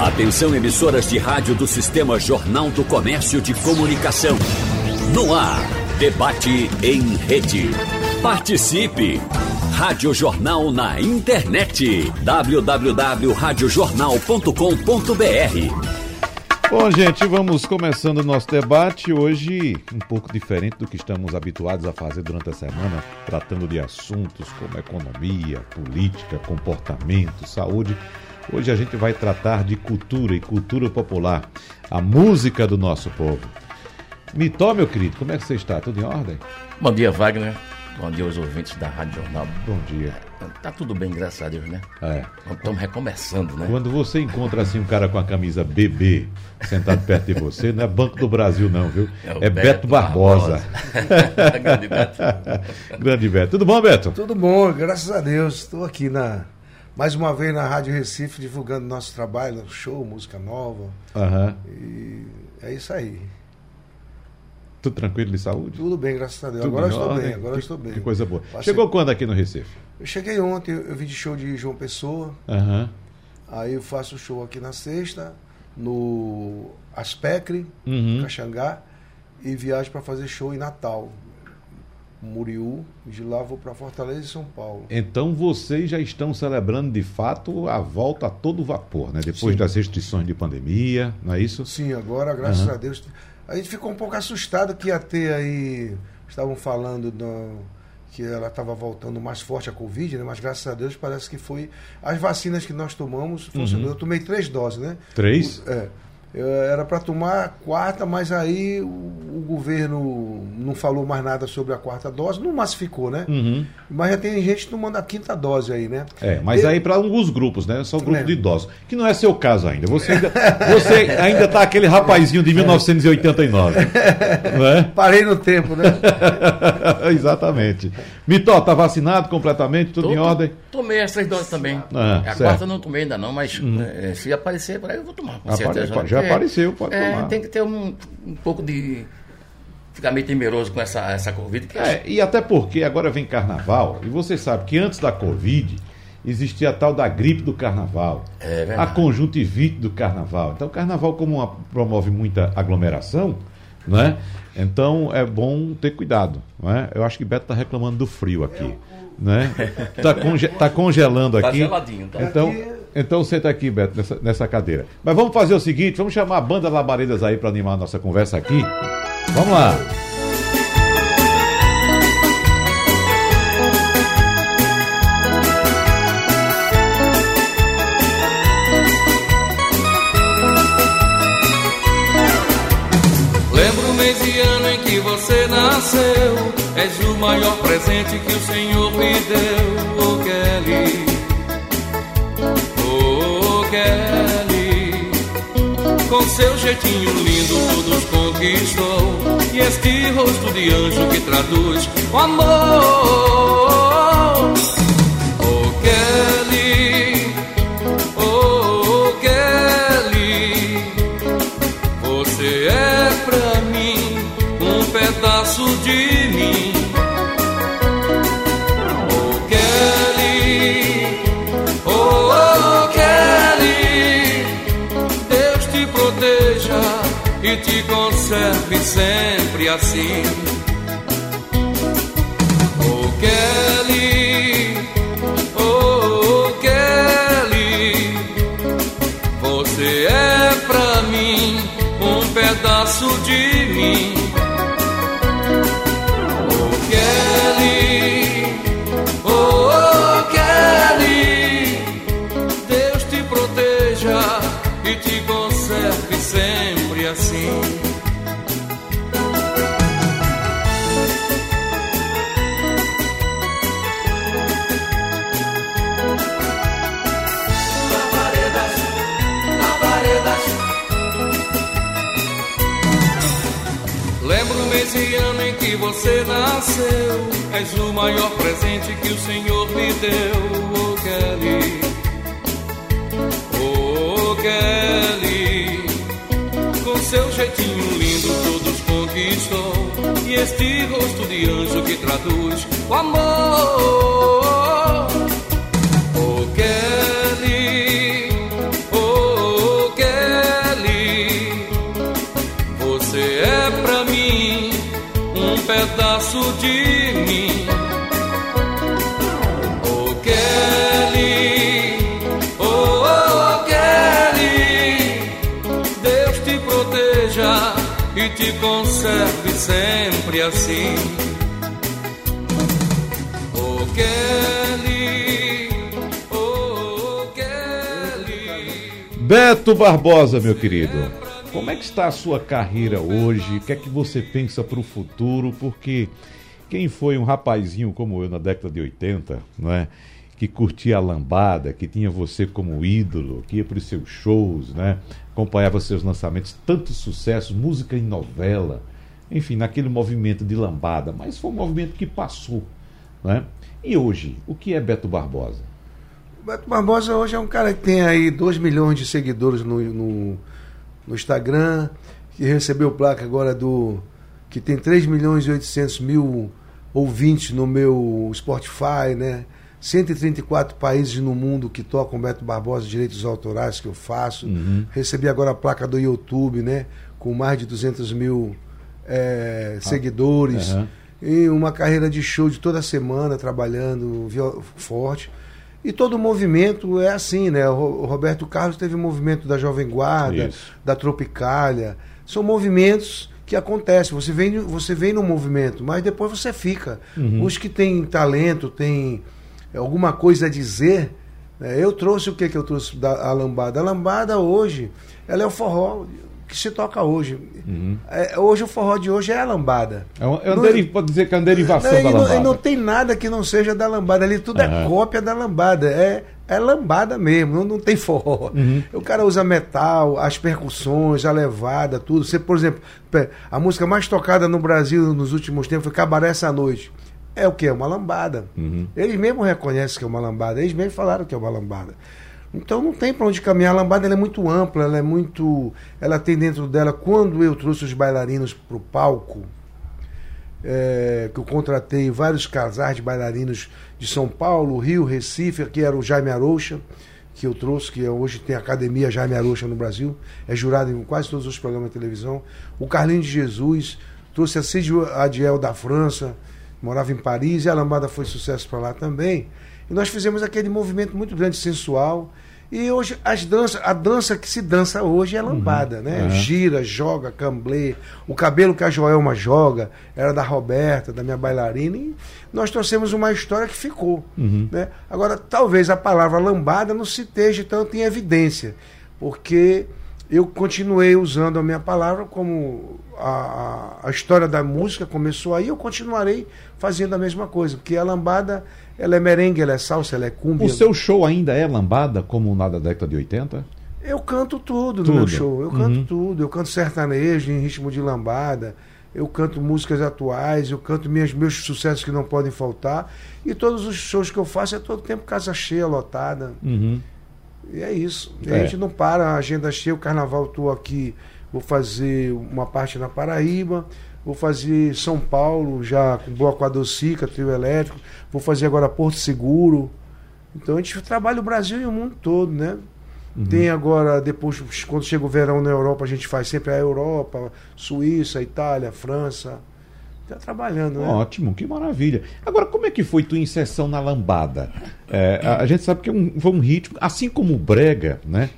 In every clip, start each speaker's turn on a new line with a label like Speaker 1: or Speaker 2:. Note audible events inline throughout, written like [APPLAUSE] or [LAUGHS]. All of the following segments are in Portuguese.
Speaker 1: Atenção emissoras de rádio do Sistema Jornal do Comércio de Comunicação. No ar, debate em rede. Participe! Rádio Jornal na internet. www.radiojornal.com.br
Speaker 2: Bom, gente, vamos começando o nosso debate. Hoje, um pouco diferente do que estamos habituados a fazer durante a semana, tratando de assuntos como economia, política, comportamento, saúde. Hoje a gente vai tratar de cultura e cultura popular, a música do nosso povo. Mitó, meu querido, como é que você está? Tudo em ordem?
Speaker 3: Bom dia, Wagner. Bom dia aos ouvintes da Rádio Jornal.
Speaker 2: Bom dia.
Speaker 3: Tá tudo bem, graças a Deus, né?
Speaker 2: É.
Speaker 3: Estamos recomeçando, né?
Speaker 2: Quando você encontra assim um cara com a camisa BB sentado perto de você, não é Banco do Brasil, não, viu?
Speaker 3: É
Speaker 2: É, Beto,
Speaker 3: Beto
Speaker 2: Barbosa. [LAUGHS]
Speaker 3: Grande Beto.
Speaker 2: Grande Beto. Tudo bom, Beto?
Speaker 4: Tudo bom, graças a Deus. Estou aqui na mais uma vez na Rádio Recife divulgando nosso trabalho, show, música nova.
Speaker 2: Aham.
Speaker 4: E é isso aí.
Speaker 2: Tudo tranquilo de saúde?
Speaker 4: Tudo bem, graças a Deus.
Speaker 2: Tudo
Speaker 4: agora eu estou bem, agora eu
Speaker 2: Que-
Speaker 4: estou bem.
Speaker 2: Que coisa boa.
Speaker 4: Passei-
Speaker 2: Chegou quando aqui no Recife?
Speaker 4: Eu cheguei ontem, eu vim de show de João Pessoa.
Speaker 2: Aham.
Speaker 4: Aí eu faço show aqui na sexta, no Aspecre,
Speaker 2: Uhum.
Speaker 4: Caxangá, e viajo para fazer show em Natal. Muriú, de lá vou para Fortaleza e São Paulo.
Speaker 2: Então vocês já estão celebrando de fato a volta a todo vapor, né? Depois
Speaker 4: Sim.
Speaker 2: das restrições de pandemia, não é isso?
Speaker 4: Sim, agora, graças
Speaker 2: Aham.
Speaker 4: a Deus. A gente ficou um pouco assustado que ia ter aí. Estavam falando do- que ela estava voltando mais forte a Covid, né? Mas graças a Deus parece que foi. As vacinas que nós tomamos funcionou.
Speaker 2: Uhum.
Speaker 4: Eu tomei três doses, né?
Speaker 2: Três?
Speaker 4: É. Era para tomar a quarta, mas aí o, o governo não falou mais nada sobre a quarta dose, não massificou, né?
Speaker 2: Uhum.
Speaker 4: Mas já tem gente tomando a quinta dose aí, né?
Speaker 2: É, mas
Speaker 4: Eu-
Speaker 2: aí para alguns grupos, né? Só o grupo
Speaker 4: É.
Speaker 2: de idosos. Que não é seu caso ainda. Você ainda, você ainda tá aquele rapazinho de 1989. não é?
Speaker 4: Parei no tempo, né? [LAUGHS]
Speaker 2: Exatamente. Mitó, tá vacinado completamente, tudo
Speaker 3: Tô-
Speaker 2: em ordem?
Speaker 3: Tomei essas doses também.
Speaker 2: Ah,
Speaker 3: a
Speaker 2: certo.
Speaker 3: quarta eu não tomei ainda não, mas eh, se aparecer por aí eu vou tomar, com
Speaker 2: Apare-
Speaker 3: certeza.
Speaker 2: pode- já
Speaker 3: Porque,
Speaker 2: apareceu, pode
Speaker 3: é,
Speaker 2: tomar.
Speaker 3: Tem que ter um, um pouco de... Ficar meio temeroso com essa, essa Covid. Que
Speaker 2: É, e até porque agora vem carnaval, e você sabe que antes da Covid existia a tal da gripe do carnaval,
Speaker 3: É
Speaker 2: a conjuntivite do carnaval. Então, o carnaval, como uma- promove muita aglomeração, né? então é bom ter cuidado. Não é? Eu acho que Beto está reclamando do frio aqui. Né? Tá, conge- tá congelando
Speaker 3: Tá
Speaker 2: aqui.
Speaker 3: geladinho, tá?
Speaker 2: Então,
Speaker 4: Aqui-
Speaker 2: então senta aqui, Beto, nessa, nessa cadeira. Mas vamos fazer o seguinte: vamos chamar a banda Labaredas aí para animar a nossa conversa aqui. Vamos lá.
Speaker 5: Lembro o mês e ano em que você nasceu. És o maior presente que o Senhor me deu, oh Kelly. Kelly. Com seu jeitinho lindo, todos conquistou. E este rosto de anjo que traduz o amor. Conserve sempre assim. Oh Kelly, oh, oh Kelly. Você é pra mim um pedaço de que você nasceu. És o maior presente que o Senhor me deu, oh Kelly. Oh Kelly. Com seu jeitinho lindo todos conquistou. E este rosto de anjo que traduz o amor. De mim. Oh Kelly, oh, oh Kelly, Deus te proteja e te conserve sempre assim. Oh Kelly, oh Kelly.
Speaker 2: Beto Barbosa, meu querido, como é que está a sua carreira hoje? O que é que você pensa para o futuro? Porque quem foi um rapazinho como eu na década de 80, não é? Que curtia a lambada, que tinha você como ídolo, que ia para os seus shows, né? Acompanhava seus lançamentos, tantos sucessos, música em novela, enfim, naquele movimento de lambada, mas foi um movimento que passou, né? E hoje, o que é Beto Barbosa?
Speaker 4: Beto Barbosa hoje é um cara que tem aí 2 milhões de seguidores no, no, no Instagram, que recebeu placa agora do. que tem 3 milhões e 800 mil ouvintes no meu Spotify, né? 134 países no mundo que tocam Beto Barbosa, direitos autorais que eu faço. Recebi agora a placa do YouTube, né? Com mais de 200 mil eh, seguidores.
Speaker 2: aham.
Speaker 4: E uma carreira de show de toda semana, trabalhando forte. E todo movimento é assim, né? O Ro- o Roberto Carlos teve o movimento da Jovem Guarda,
Speaker 2: Isso.
Speaker 4: da Tropicália. São movimentos que acontecem. Você vem, você vem no movimento, mas depois você fica. Os que têm talento, têm alguma coisa a dizer. né? Eu trouxe o que, que eu trouxe da a lambada? A lambada hoje, ela é o forró que se toca hoje. É, hoje o forró de hoje é a lambada.
Speaker 2: É um, é um
Speaker 4: Não-
Speaker 2: deri- pode dizer que é uma derivação
Speaker 4: não,
Speaker 2: da
Speaker 4: não,
Speaker 2: lambada.
Speaker 4: e não tem nada que não seja da lambada. Ali tudo
Speaker 2: Aham.
Speaker 4: é cópia da lambada. É, é lambada mesmo, não, não tem forró.
Speaker 2: Uhum.
Speaker 4: O cara usa metal, as percussões, a levada, tudo. Você, por exemplo, a música mais tocada no Brasil nos últimos tempos foi Cabaré essa noite. É o que? É uma lambada.
Speaker 2: Uhum.
Speaker 4: Eles mesmos reconhecem que é uma lambada, eles mesmos falaram que é uma lambada. Então não tem para onde caminhar. A lambada é muito ampla, ela é muito. Ela tem dentro dela. Quando eu trouxe os bailarinos para o palco, é, que eu contratei vários casais de bailarinos de São Paulo, Rio, Recife, que era o Jaime Arouxa, que eu trouxe, que é- hoje tem a Academia Jaime Arouxa no Brasil, é jurado em quase todos os programas de televisão. O Carlinhos de Jesus, trouxe a Cid Adiel da França, morava em Paris, e a Lambada foi sucesso para lá também. E nós fizemos aquele movimento muito grande, sensual. E hoje as danças, a dança que se dança hoje é lambada, né?
Speaker 2: Uhum.
Speaker 4: Gira, joga, camblê. O cabelo que a Joelma joga era da Roberta, da minha bailarina. E nós trouxemos uma história que ficou. Né? Agora, talvez a palavra lambada não se esteja tanto em evidência, porque eu continuei usando a minha palavra como a, a- a história da música começou aí, eu continuarei fazendo a mesma coisa, porque a lambada ela é merengue, ela é salsa, ela é cúmbia.
Speaker 2: O seu show ainda é lambada, como na da década de 80?
Speaker 4: Eu canto tudo,
Speaker 2: Tudo.
Speaker 4: no meu show. Eu canto
Speaker 2: Uhum.
Speaker 4: tudo. Eu canto sertanejo em ritmo de lambada. Eu canto músicas atuais. Eu canto minhas, meus sucessos que não podem faltar. E todos os shows que eu faço é todo tempo casa cheia, lotada.
Speaker 2: Uhum.
Speaker 4: E é isso. E
Speaker 2: É.
Speaker 4: A gente não para, a agenda cheia. O carnaval estou aqui. Vou fazer uma parte na Paraíba. Vou fazer São Paulo, já com Bloco Adocica, trio elétrico. Vou fazer agora Porto Seguro. Então a gente trabalha o Brasil e o mundo todo, né? Tem agora, depois, quando chega o verão na Europa, a gente faz sempre a Europa, Suíça, Itália, França. Está trabalhando, né?
Speaker 2: Ótimo, que maravilha. Agora, como é que foi tua inserção na lambada? É, a, a gente sabe que é um- foi um ritmo, assim como o brega, né?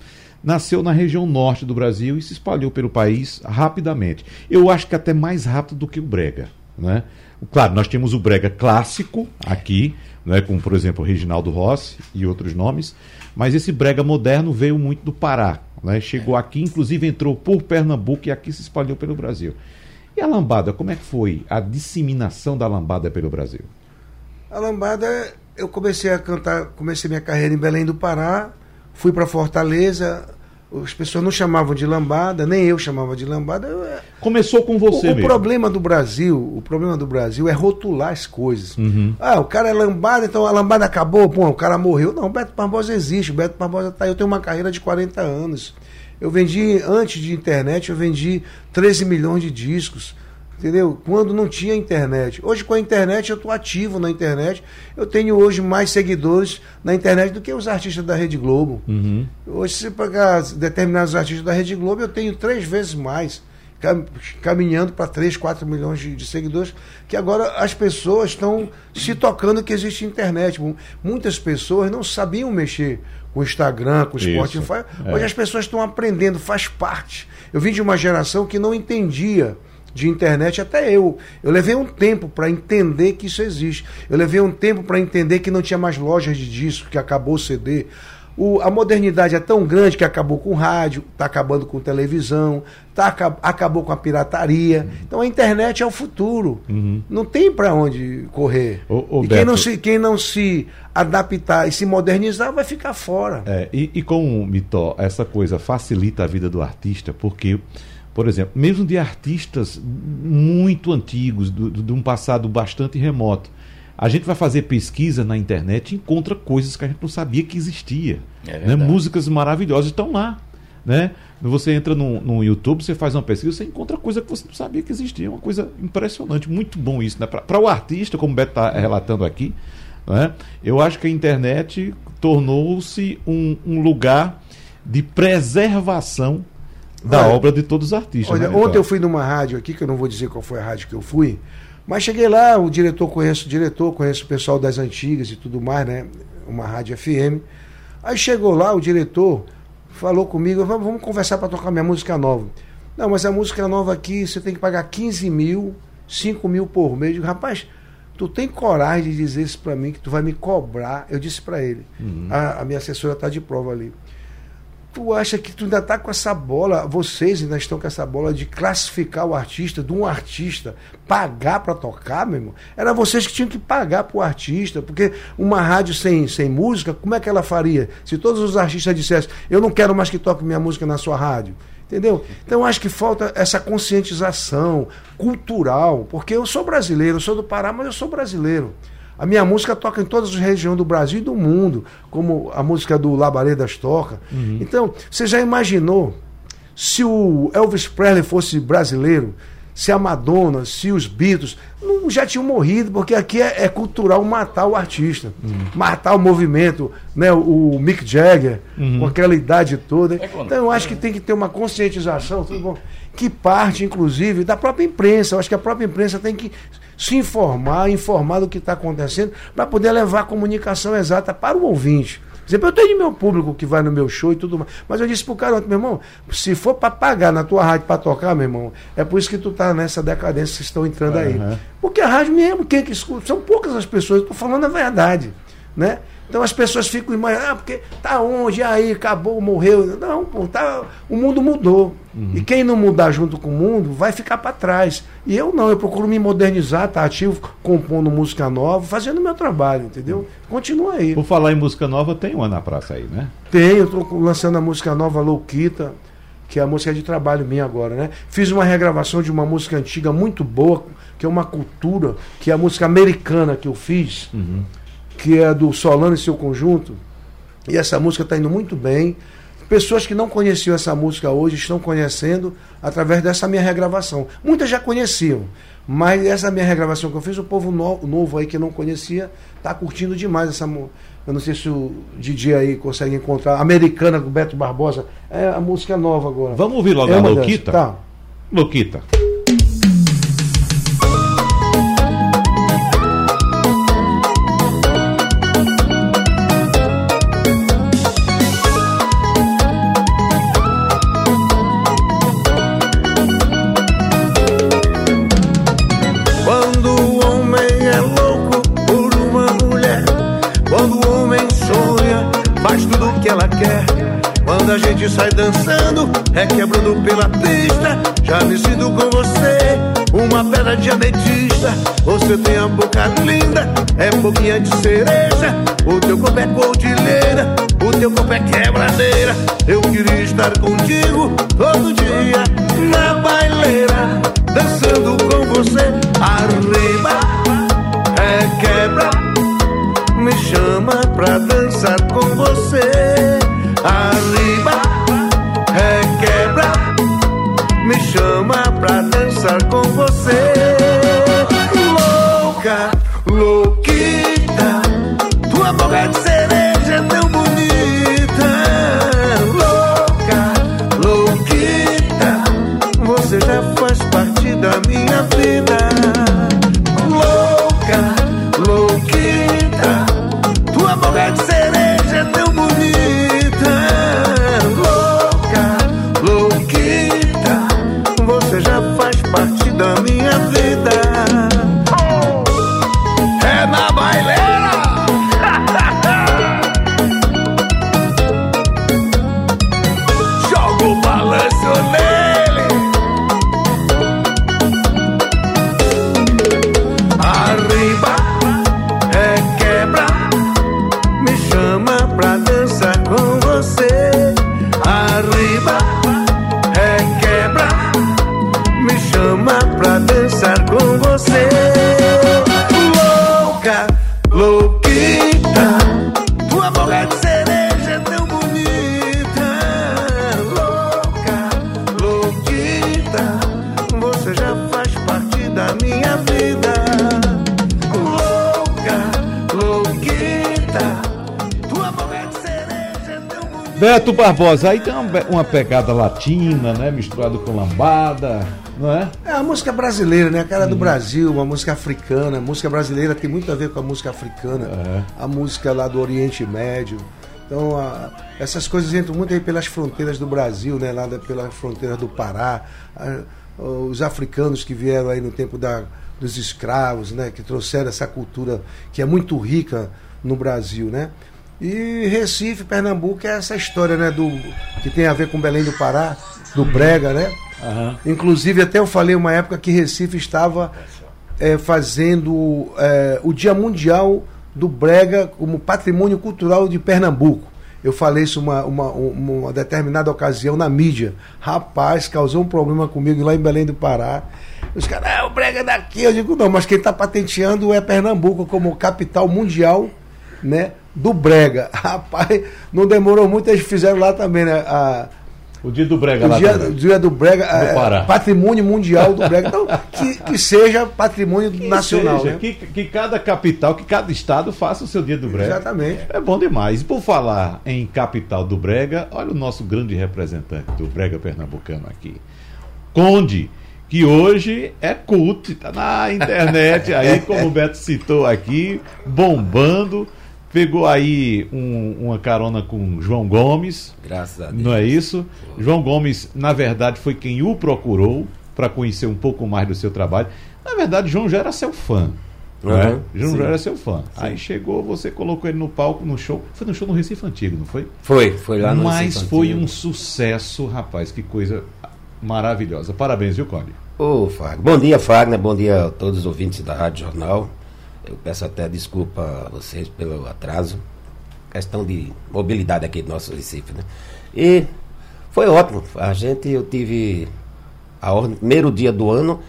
Speaker 2: Nasceu na região norte do Brasil e se espalhou pelo país rapidamente. Eu acho que até mais rápido do que o brega, né? Claro, nós temos o brega clássico aqui, né, como por exemplo Reginaldo Rossi e outros nomes, mas esse brega moderno veio muito do Pará, né? Chegou aqui, inclusive entrou por Pernambuco e aqui se espalhou pelo Brasil. E a lambada, como é que foi a disseminação da lambada pelo Brasil?
Speaker 4: A lambada, eu comecei a cantar, comecei minha carreira em Belém do Pará, fui para Fortaleza, as pessoas não chamavam de lambada, nem eu chamava de lambada. Eu, é-
Speaker 2: Começou com você
Speaker 4: o, o
Speaker 2: mesmo.
Speaker 4: problema do Brasil, o problema do Brasil é rotular as coisas.
Speaker 2: Uhum.
Speaker 4: Ah, o cara é lambada, então a lambada acabou, pô, o cara morreu. Não, o Beto Barbosa existe, o Beto Barbosa tá aí. Eu tenho uma carreira de 40 anos. Eu vendi, antes de internet, eu vendi 13 milhões de discos. Entendeu? Quando não tinha internet. Hoje, com a internet, eu estou ativo na internet. Eu tenho hoje mais seguidores na internet do que os artistas da Rede Globo.
Speaker 2: Uhum.
Speaker 4: Hoje, se pegar determinados artistas da Rede Globo, eu tenho três vezes mais. caminhando para 3, 4 milhões de, de, seguidores, que agora as pessoas estão se tocando que existe internet. Muitas pessoas não sabiam mexer com o Instagram, com o Spotify. É. Hoje as pessoas estão aprendendo, faz parte. Eu vim de uma geração que não entendia de internet, até eu. Eu levei um tempo para entender que isso existe. Eu levei um tempo para entender que não tinha mais lojas de disco, que acabou o CD. O, a modernidade é tão grande que acabou com o rádio, está acabando com televisão, tá, acabou com a pirataria. Então a internet é o futuro. Uhum. Não tem para onde correr. e quem não, se, quem não se adaptar e se modernizar vai ficar fora.
Speaker 2: É, e, e com o Mitó, essa coisa facilita a vida do artista, porque por exemplo, mesmo de artistas muito antigos, do, de um passado bastante remoto. A gente vai fazer pesquisa na internet e encontra coisas que a gente não sabia que existia. É né? Músicas maravilhosas estão lá. Né? Você entra no, no YouTube, você faz uma pesquisa, você encontra coisa que você não sabia que existia. É uma coisa impressionante, muito bom isso. Né? Para o artista, como o Beto está relatando aqui, né? eu acho que a internet tornou-se um, um lugar de preservação da olha, obra de todos os artistas.
Speaker 4: Olha, né, ontem eu fui numa rádio aqui, que eu não vou dizer qual foi a rádio que eu fui, mas cheguei lá, o diretor conheço o diretor, conheço o pessoal das antigas e tudo mais, né? Uma rádio FM. Aí chegou lá, o diretor falou comigo, vamos, vamos conversar para tocar minha música nova. Não, mas a música nova aqui, você tem que pagar 15 mil, 5 mil por mês. Eu digo, rapaz, tu tem coragem de dizer isso para mim, que tu vai me cobrar? Eu disse para ele. Uhum. A, a minha assessora está de prova ali tu acha que tu ainda está com essa bola, vocês ainda estão com essa bola de classificar o artista, de um artista, pagar para tocar, meu irmão? Era vocês que tinham que pagar para o artista, porque uma rádio sem, sem música, como é que ela faria? Se todos os artistas dissessem, eu não quero mais que toque minha música na sua rádio. Entendeu? Então acho que falta essa conscientização cultural, porque eu sou brasileiro, eu sou do Pará, mas eu sou brasileiro. A minha música toca em todas as regiões do Brasil e do mundo, como a música do Labaredas toca. Uhum. Então, você já imaginou se o Elvis Presley fosse brasileiro, se a Madonna, se os Beatles não, já tinham morrido, porque aqui é, é cultural matar o artista, uhum. matar o movimento, né? O, o Mick Jagger, uhum. com aquela idade toda. É então eu acho que tem que ter uma conscientização, tudo bom, que parte, inclusive, da própria imprensa. Eu acho que a própria imprensa tem que se informar, informar do que está acontecendo, para poder levar a comunicação exata para o ouvinte. Por exemplo, eu tenho meu público que vai no meu show e tudo mais. Mas eu disse pro cara, meu irmão, se for para pagar na tua rádio para tocar, meu irmão, é por isso que tu tá nessa decadência que estão entrando aí. Porque a rádio mesmo, quem que escuta? São poucas as pessoas, estou falando a verdade. Né? Então as pessoas ficam imaginando, ah, porque tá onde? Aí acabou, morreu. Não, pô, tá, o mundo mudou. Uhum. E quem não mudar junto com o mundo vai ficar para trás. E eu não, eu procuro me modernizar, tá ativo, compondo música nova, fazendo meu trabalho, entendeu? Uhum. Continua aí.
Speaker 2: Por falar em música nova, tem uma na praça aí, né?
Speaker 4: Tem, eu tô lançando a música nova Louquita, que é a música de trabalho minha agora, né? Fiz uma regravação de uma música antiga muito boa, que é uma cultura, que é a música americana que eu fiz. Uhum que é do Solano e seu conjunto. E essa música está indo muito bem. Pessoas que não conheciam essa música hoje estão conhecendo através dessa minha regravação. Muitas já conheciam, mas essa minha regravação que eu fiz, o povo no, novo aí que não conhecia está curtindo demais essa música. Eu não sei se o DJ aí consegue encontrar. Americana do Beto Barbosa. É a música nova agora.
Speaker 2: Vamos ouvir logo
Speaker 4: é
Speaker 2: a Luquita? Tá. Luquita.
Speaker 6: Dançando, requebrando pela pista. Já me sinto com você, uma pedra de ametista. Você tem a boca linda, é boquinha de cereja. O teu corpo é cordilheira, o teu corpo é quebradeira. Eu queria estar contigo todo dia na baileira, dançando com você. Arriba,
Speaker 2: Beto Barbosa, aí tem uma, uma pegada latina, né? Misturado com lambada, não é?
Speaker 4: É a música brasileira, né? A cara do Brasil, uma música africana. A música brasileira tem muito a ver com a música africana. A música lá do Oriente Médio. Então, a- essas coisas entram muito aí pelas fronteiras do Brasil, né? Lá da, pelas fronteiras do Pará. A- os africanos que vieram aí no tempo da, dos escravos, né? Que trouxeram essa cultura que é muito rica no Brasil, né? E Recife, Pernambuco, é essa história, né? Do, que tem a ver com Belém do Pará, do Brega, né? Inclusive, até eu falei uma época que Recife estava eh, fazendo eh, o Dia Mundial do Brega como patrimônio cultural de Pernambuco. Eu falei isso uma, uma, uma, uma determinada ocasião na mídia. Rapaz, causou um problema comigo lá em Belém do Pará. Os caras, ah, o Brega é daqui. Eu digo, não, mas quem está patenteando é Pernambuco como capital mundial né, do Brega. [LAUGHS] Rapaz, não demorou muito, eles fizeram lá também, né? A,
Speaker 2: O dia do Brega
Speaker 4: o
Speaker 2: lá
Speaker 4: dia, o dia do Brega, é,
Speaker 2: Pará.
Speaker 4: patrimônio mundial do Brega. Então, que, que seja patrimônio
Speaker 2: Que
Speaker 4: nacional.
Speaker 2: seja,
Speaker 4: né?
Speaker 2: que, que cada capital, que cada estado faça o seu dia do Brega.
Speaker 4: Exatamente.
Speaker 2: É bom demais. Por falar em capital do Brega, olha o nosso grande representante do Brega pernambucano aqui. Conde, que hoje é cult, tá na internet aí, [LAUGHS] como o Beto citou aqui, bombando. Pegou aí um- uma carona com João Gomes,
Speaker 7: Graças a Deus.
Speaker 2: não é isso? João Gomes, na verdade, foi quem o procurou para conhecer um pouco mais do seu trabalho. Na verdade, João já era seu fã. não é?
Speaker 7: Uhum,
Speaker 2: João
Speaker 7: sim.
Speaker 2: já era seu fã. Aí chegou, você colocou ele no palco, no show. Foi no show no Recife Antigo, não foi?
Speaker 7: Foi, foi lá no
Speaker 2: Mas
Speaker 7: Recife
Speaker 2: foi
Speaker 7: Antigo.
Speaker 2: um sucesso, rapaz. Que coisa maravilhosa. Parabéns, viu, Conde?
Speaker 7: Ô, Fagner. Bom dia, Fagner. Bom dia a todos os ouvintes da Rádio Jornal. Eu peço até desculpa a vocês pelo atraso. Questão de mobilidade aqui do nosso Recife, né? E foi ótimo. A gente, eu tive a ordem, primeiro dia do ano,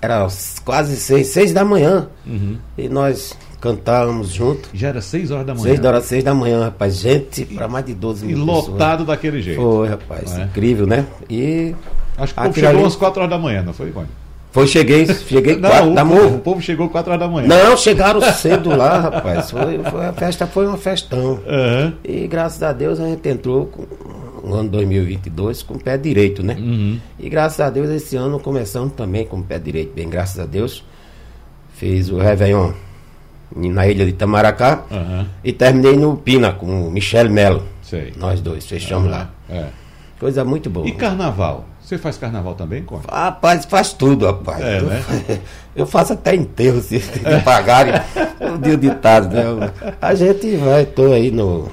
Speaker 7: era quase seis, seis da manhã. E nós cantávamos junto.
Speaker 2: Já era seis horas da manhã.
Speaker 7: Seis da hora, seis da manhã, rapaz. Gente, para mais de 12
Speaker 2: E
Speaker 7: mil pessoas.
Speaker 2: lotado daquele jeito.
Speaker 7: Foi, rapaz.
Speaker 2: É?
Speaker 7: Incrível, né? E
Speaker 2: Acho que chegou às quatro horas da manhã, não foi, Conde?
Speaker 7: Foi, cheguei, cheguei [LAUGHS]
Speaker 2: Não,
Speaker 7: quatro
Speaker 2: o,
Speaker 7: da
Speaker 2: povo,
Speaker 7: manhã.
Speaker 2: o povo chegou quatro horas da manhã.
Speaker 7: Não, chegaram [LAUGHS] cedo lá, rapaz. Foi, foi- a festa foi uma festão.
Speaker 2: Aham.
Speaker 7: E graças a Deus a gente entrou com o ano 2022 com o pé direito, né?
Speaker 2: Uhum.
Speaker 7: E graças a Deus esse ano começamos também com o pé direito, bem, graças a Deus. Fiz o Réveillon na ilha de Itamaracá
Speaker 2: Aham.
Speaker 7: e terminei no Pina com o Michel Melo.
Speaker 2: Sei.
Speaker 7: Nós dois, fechamos lá.
Speaker 2: É.
Speaker 7: Coisa muito boa.
Speaker 2: E carnaval? Você faz carnaval também, Conde?
Speaker 7: Rapaz, faz tudo, rapaz.
Speaker 2: É,
Speaker 7: eu,
Speaker 2: né? [LAUGHS]
Speaker 7: eu faço até enterro se se pagarem o dia ditado, né? A gente vai, tô aí no,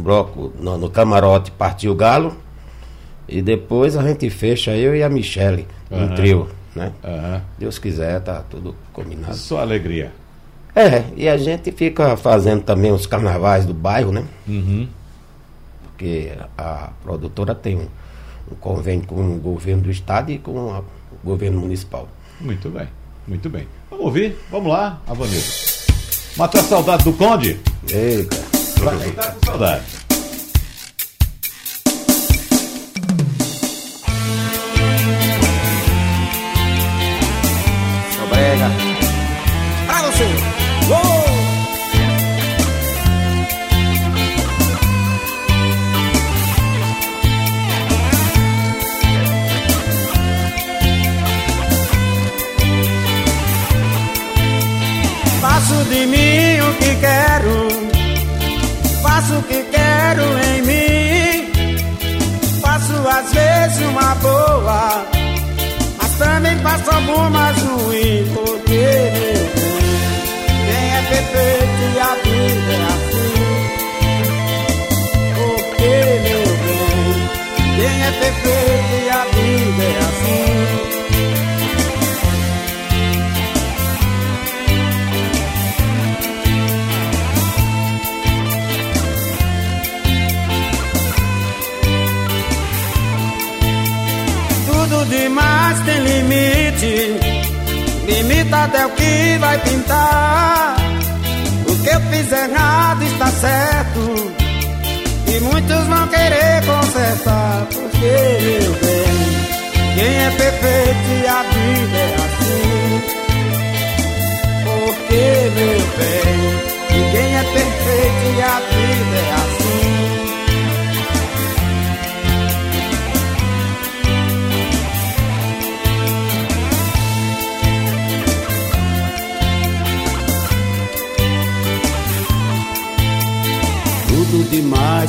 Speaker 7: bloco, no, no camarote, partiu o galo. E depois a gente fecha, eu e a Michele, um
Speaker 2: Aham.
Speaker 7: trio, né?
Speaker 2: Aham.
Speaker 7: Deus quiser, tá tudo combinado.
Speaker 2: Só alegria.
Speaker 7: É, e a gente fica fazendo também os carnavais do bairro, né?
Speaker 2: Uhum.
Speaker 7: Porque a produtora tem um, um convênio com o governo do estado e com o governo municipal.
Speaker 2: Muito bem, muito bem. Vamos ouvir? Vamos lá, Avanildo. Matar a saudade do Conde?
Speaker 7: Eita.
Speaker 2: Vai tá com saudade.
Speaker 7: Sobrega.
Speaker 8: Faço de mim o que quero, faço o que quero em mim. Faço às vezes uma boa, mas também faço algumas ruins. Porque meu bem, quem é perfeito e a vida é assim. Porque meu bem, quem é perfeito Limitado é o que vai pintar. O que eu fiz errado está certo. E muitos vão querer consertar. Porque, meu bem, quem é perfeito e a vida é assim. Porque, meu bem, ninguém é perfeito e a vida é assim.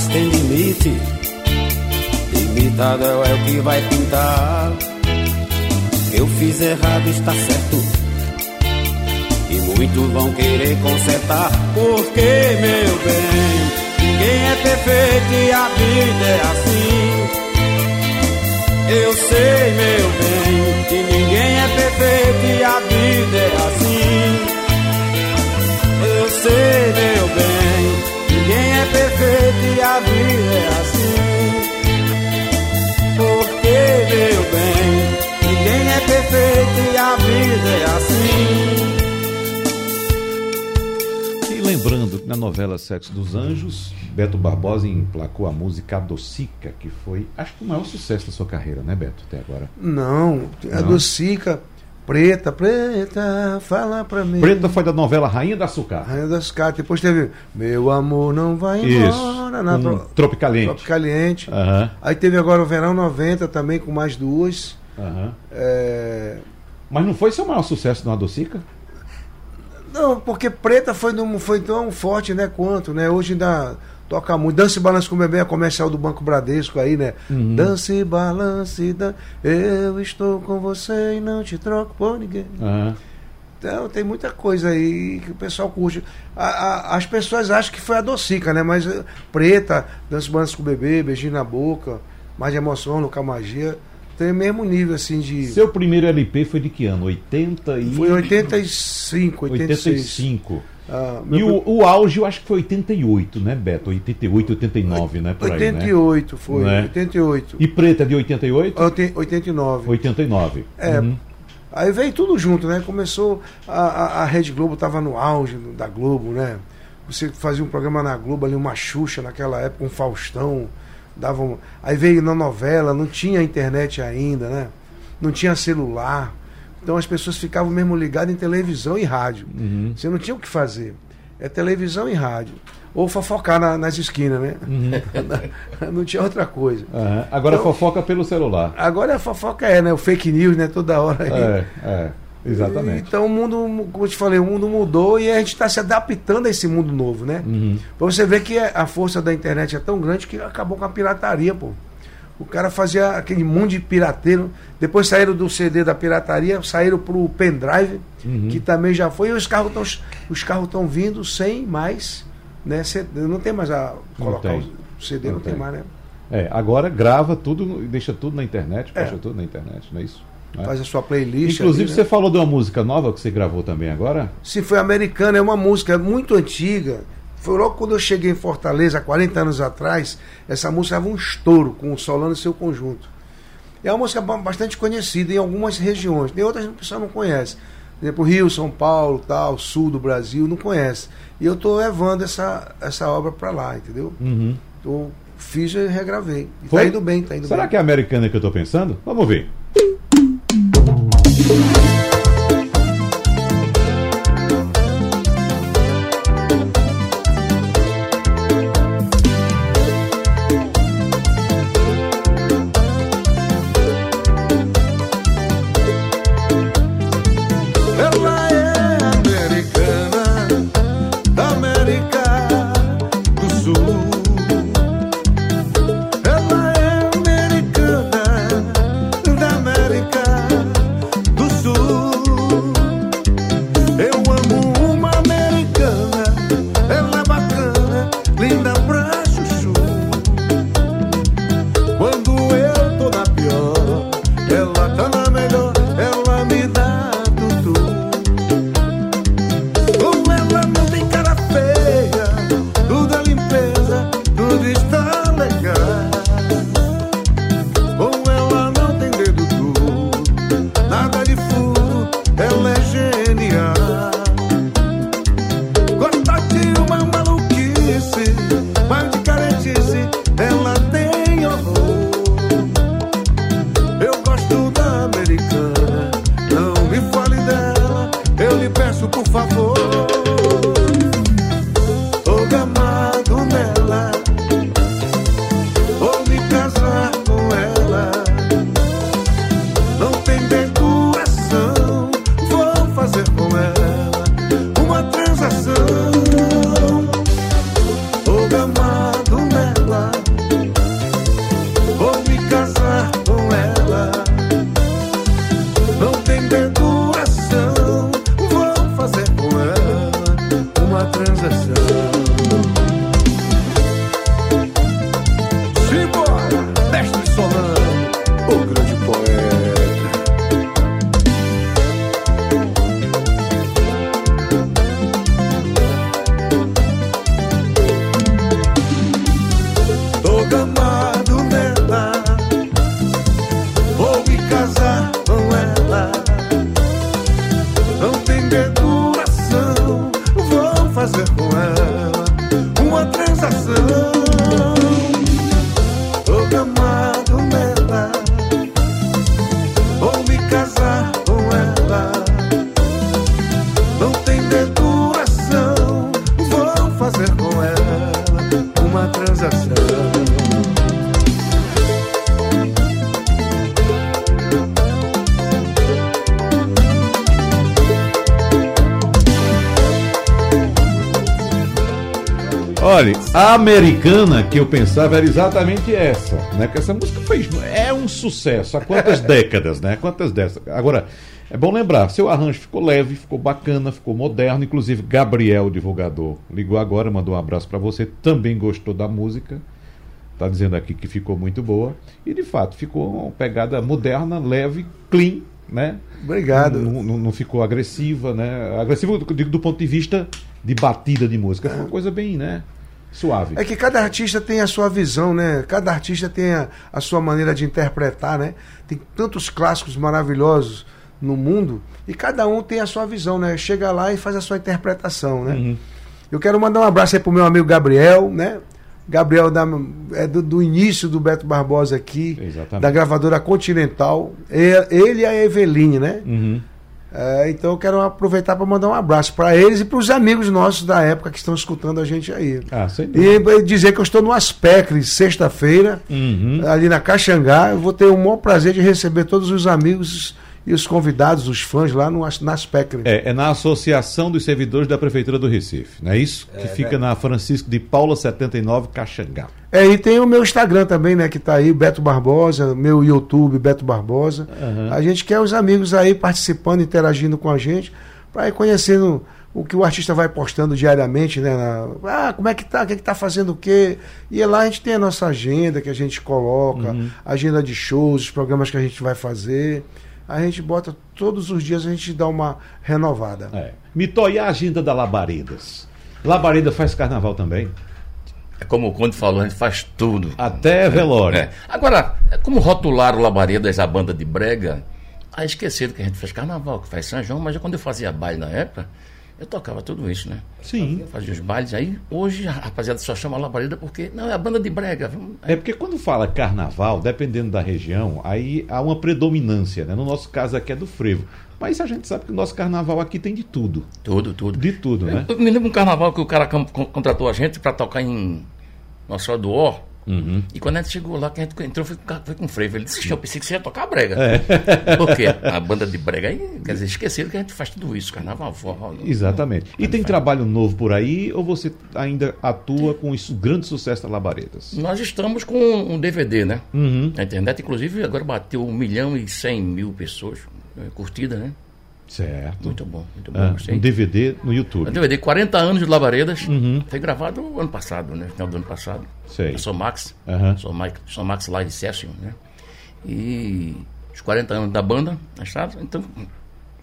Speaker 8: Demais tem limite. Limitado é o que vai pintar. Eu fiz errado, está certo. E muitos vão querer consertar. Porque, meu bem, ninguém é perfeito e a vida é assim. Eu sei, meu bem, que ninguém é perfeito e a vida é assim. Eu sei, meu bem, ninguém é perfeito e a vida é assim. Porque, meu bem, ninguém é perfeito e a vida é assim.
Speaker 2: E lembrando que na novela Sexo dos Anjos, Beto Barbosa emplacou a música Adocica, que foi, acho que o maior sucesso da sua carreira, né, Beto, até agora?
Speaker 4: Não, a
Speaker 2: Não.
Speaker 4: docica, preta, preta, fala pra mim.
Speaker 2: Preta foi da novela Rainha da Açúcar.
Speaker 4: Rainha das Cartas. Depois teve Meu Amor Não Vai
Speaker 2: Isso.
Speaker 4: Embora. Na
Speaker 2: Com
Speaker 4: tro-
Speaker 2: Tropicaliente.
Speaker 4: Tropicaliente.
Speaker 2: Aham,
Speaker 4: Aí teve agora o Verão 90 também, com mais duas.
Speaker 2: aham.
Speaker 4: É,
Speaker 2: Mas não foi seu maior sucesso na Adocica?
Speaker 4: Não, porque preta foi, não foi tão forte, né, quanto, né? Hoje ainda toca muito. Dança e balance com o bebê, a comercial do Banco Bradesco aí, né?
Speaker 2: Uhum.
Speaker 4: Dança e balance, dan... eu estou com você e não te troco por ninguém.
Speaker 2: Aham.
Speaker 4: Então tem muita coisa aí que o pessoal curte. A- a- as pessoas acham que foi a docica, né? Mas eh, preta, dança e balance com o bebê, beijinho na boca, mais de emoção, no magia. Tem o mesmo nível, assim, de...
Speaker 2: Seu primeiro LP foi de que ano? 80 e...
Speaker 4: Foi em 85, 86.
Speaker 2: 85.
Speaker 4: Ah,
Speaker 2: E o, o auge eu acho que foi 88, né, Beto? 88, 89, né? Por aí, né?
Speaker 4: 88 foi,
Speaker 2: Não é?
Speaker 4: 88.
Speaker 2: E Preta de 88?
Speaker 4: Oiten- 89.
Speaker 2: 89.
Speaker 4: É.
Speaker 2: Uhum.
Speaker 4: Aí veio tudo junto, né? Começou a, a, Rede Globo estava no auge da Globo, né? Você fazia um programa na Globo ali, uma Xuxa naquela época, um Faustão, dava um... aí veio na novela, não tinha internet ainda, né? Não tinha celular. Então as pessoas ficavam mesmo ligadas em televisão e rádio.
Speaker 2: Uhum.
Speaker 4: Você não tinha o que fazer. É televisão e rádio. Ou fofocar na- nas esquinas, né? [LAUGHS] não tinha outra coisa.
Speaker 2: Aham. Agora
Speaker 4: Então-
Speaker 2: fofoca pelo celular.
Speaker 4: Agora a fofoca é, né? O fake news, né? Toda hora aí.
Speaker 2: É, é, exatamente.
Speaker 4: Então o mundo, como eu te falei, o mundo mudou e a gente está se adaptando a esse mundo novo, né?
Speaker 2: Uhum.
Speaker 4: Pra você ver que a força da internet é tão grande que acabou com a pirataria, pô. O cara fazia aquele mundo de pirateiro, depois saíram do CD da pirataria, saíram pro pendrive,
Speaker 2: Uhum.
Speaker 4: que também já foi, e os carros estão os carros estão vindo sem mais, né? CD, não tem mais a colocar o CD, não,
Speaker 2: Não
Speaker 4: tem
Speaker 2: tem.
Speaker 4: mais, né?
Speaker 2: É, agora grava tudo e deixa tudo na internet,
Speaker 4: É.
Speaker 2: posta tudo na internet, não é isso? É.
Speaker 4: Faz a sua playlist.
Speaker 2: Inclusive,
Speaker 4: ali, né?
Speaker 2: você falou de uma música nova que você gravou também agora?
Speaker 4: Se foi americana, é uma música muito antiga. Foi logo quando eu cheguei em Fortaleza, há 40 anos atrás, essa música dava um estouro com o Solano e seu conjunto. É uma música ba- bastante conhecida em algumas regiões, tem outras que o pessoal não conhece. Por exemplo, Rio, São Paulo, tal, sul do Brasil, não conhece. E eu estou levando essa, essa obra para lá, entendeu?
Speaker 2: Uhum.
Speaker 4: Então, fiz e regravei. E
Speaker 2: Foi?
Speaker 4: tá indo bem, tá indo
Speaker 2: Será
Speaker 4: bem.
Speaker 2: que é americana que eu tô pensando? Vamos ver. Americana que eu pensava era exatamente essa, né? Porque essa música fez é um sucesso. Há quantas [LAUGHS] décadas, né? Quantas dessas? Agora, é bom lembrar, seu arranjo ficou leve, ficou bacana, ficou moderno. Inclusive, Gabriel, divulgador, ligou agora, mandou um abraço para você. Também gostou da música. Tá dizendo aqui que ficou muito boa. E de fato, ficou uma pegada moderna, leve, clean, né?
Speaker 4: Obrigado.
Speaker 2: Não, não, não ficou agressiva, né? Agressiva eu digo do ponto de vista de batida de música. Foi uma coisa bem, né? Suave.
Speaker 4: É que cada artista tem a sua visão, né? Cada artista tem a, a sua maneira de interpretar, né? Tem tantos clássicos maravilhosos no mundo e cada um tem a sua visão, né? Chega lá e faz a sua interpretação, né?
Speaker 2: Uhum.
Speaker 4: Eu quero mandar um abraço aí pro meu amigo Gabriel, né? Gabriel da, é do, do início do Beto Barbosa aqui,
Speaker 2: Exatamente.
Speaker 4: da gravadora Continental. Ele e a Eveline, né?
Speaker 2: Uhum.
Speaker 4: É, então eu quero aproveitar para mandar um abraço para eles e para os amigos nossos da época que estão escutando a gente aí.
Speaker 2: Ah.
Speaker 4: E dizer que eu estou no Aspecre, sexta-feira,
Speaker 2: Uhum.
Speaker 4: ali na Caxangá. Eu vou ter o maior prazer de receber todos os amigos e os convidados, os fãs lá no, na Aspecre.
Speaker 2: É, é na Associação dos Servidores da Prefeitura do Recife, não é isso? que fica na Francisco de Paula 79, Caxangá.
Speaker 4: É, e tem o meu Instagram também, né, que tá aí, Beto Barbosa, meu YouTube, Beto Barbosa. A gente quer os amigos aí participando, interagindo com a gente, para ir conhecendo o que o artista vai postando diariamente, né? na- ah, como é que tá, o que, é que tá fazendo o quê? E lá a gente tem a nossa agenda que a gente coloca, agenda de shows, os programas que a gente vai fazer. A gente bota todos os dias, a gente dá uma renovada.
Speaker 2: É. Mitó, e a agenda da Labaredas? Labareda faz carnaval também?
Speaker 3: É como o Conde falou, a gente faz tudo.
Speaker 2: Até velório.
Speaker 3: É. Agora, é como rotularam o Labaredas a banda de brega, aí esqueceram que a gente faz carnaval, que faz São João, mas quando eu fazia baile na época, eu tocava tudo isso, né?
Speaker 2: Sim.
Speaker 3: Fazia os bailes aí. Hoje a rapaziada só chama Labareda porque. Não, é a banda de brega. vamos-
Speaker 2: É porque quando fala carnaval, dependendo da região, aí há uma predominância, né? No nosso caso aqui é do frevo. Mas a gente sabe que o nosso carnaval aqui tem de tudo.
Speaker 3: Tudo, tudo.
Speaker 2: De tudo, né?
Speaker 3: Eu me lembro um carnaval que o cara con- con- contratou a gente para tocar em Nossa Senhora do Ó.
Speaker 2: Uhum.
Speaker 3: E quando a gente chegou lá, que a gente entrou, foi, com- foi com frevo. Ele disse: Eu pensei que você ia tocar brega.
Speaker 2: É. [LAUGHS]
Speaker 3: Por quê? A banda de brega aí, quer dizer, esqueceram que a gente faz tudo isso, carnaval, forró.
Speaker 2: Exatamente. E tem
Speaker 3: faz.
Speaker 2: trabalho novo por aí ou você ainda atua com isso grande sucesso da Labaredas?
Speaker 3: Nós estamos com um DVD, né?
Speaker 2: Uhum.
Speaker 3: Na internet, inclusive, agora bateu 1 milhão e 100 mil pessoas. é, Curtida, né?
Speaker 2: Certo.
Speaker 3: Muito bom, muito bom.
Speaker 2: Ah, um DVD no YouTube.
Speaker 3: DVD 40 anos de Labaredas.
Speaker 2: Uhum.
Speaker 3: Foi gravado ano passado, né? Final do ano passado.
Speaker 2: Sei.
Speaker 3: Eu sou Max.
Speaker 2: Aham.
Speaker 3: Sou, Mike, sou Max Live Session, né? E os 40 anos da banda, na estrada. Então,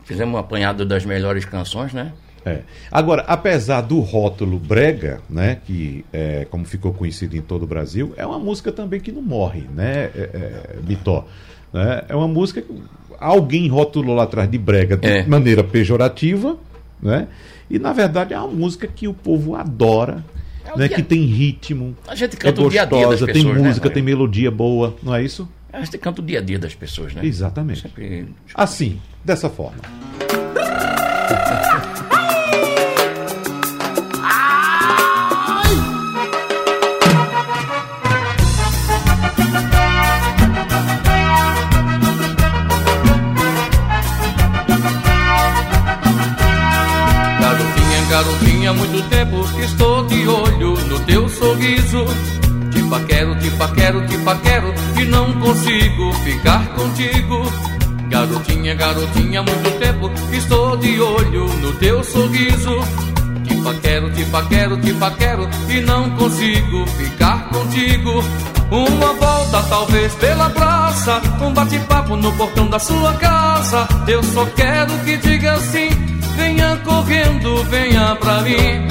Speaker 3: fizemos um apanhado das melhores canções, né?
Speaker 2: É. Agora, apesar do rótulo brega, né, que é, como ficou conhecido em todo o Brasil, é uma música também que não morre, né, é, é, Bitó? Né? É uma música que alguém rotulou lá atrás de brega de
Speaker 3: É.
Speaker 2: maneira pejorativa, né? E na verdade é uma música que o povo adora,
Speaker 3: É o
Speaker 2: né,
Speaker 3: dia-
Speaker 2: que tem ritmo,
Speaker 3: A gente
Speaker 2: é
Speaker 3: canta o dia a dia das
Speaker 2: gostosa,
Speaker 3: pessoas,
Speaker 2: tem
Speaker 3: né,
Speaker 2: música,
Speaker 3: Mário?
Speaker 2: tem melodia boa, não é isso?
Speaker 3: A gente canta o dia a dia das pessoas, né?
Speaker 2: Exatamente.
Speaker 3: Sempre
Speaker 2: Assim, dessa forma. [LAUGHS]
Speaker 5: há muito tempo que estou de olho no teu sorriso. Te paquero, te paquero, te paquero e não consigo ficar contigo. Garotinha, garotinha, há muito tempo que estou de olho no teu sorriso. Te paquero, te paquero, te paquero e não consigo ficar contigo. Uma volta, talvez pela praça, um bate-papo no portão da sua casa. Eu só quero que diga sim. Venha correndo, venha pra mim.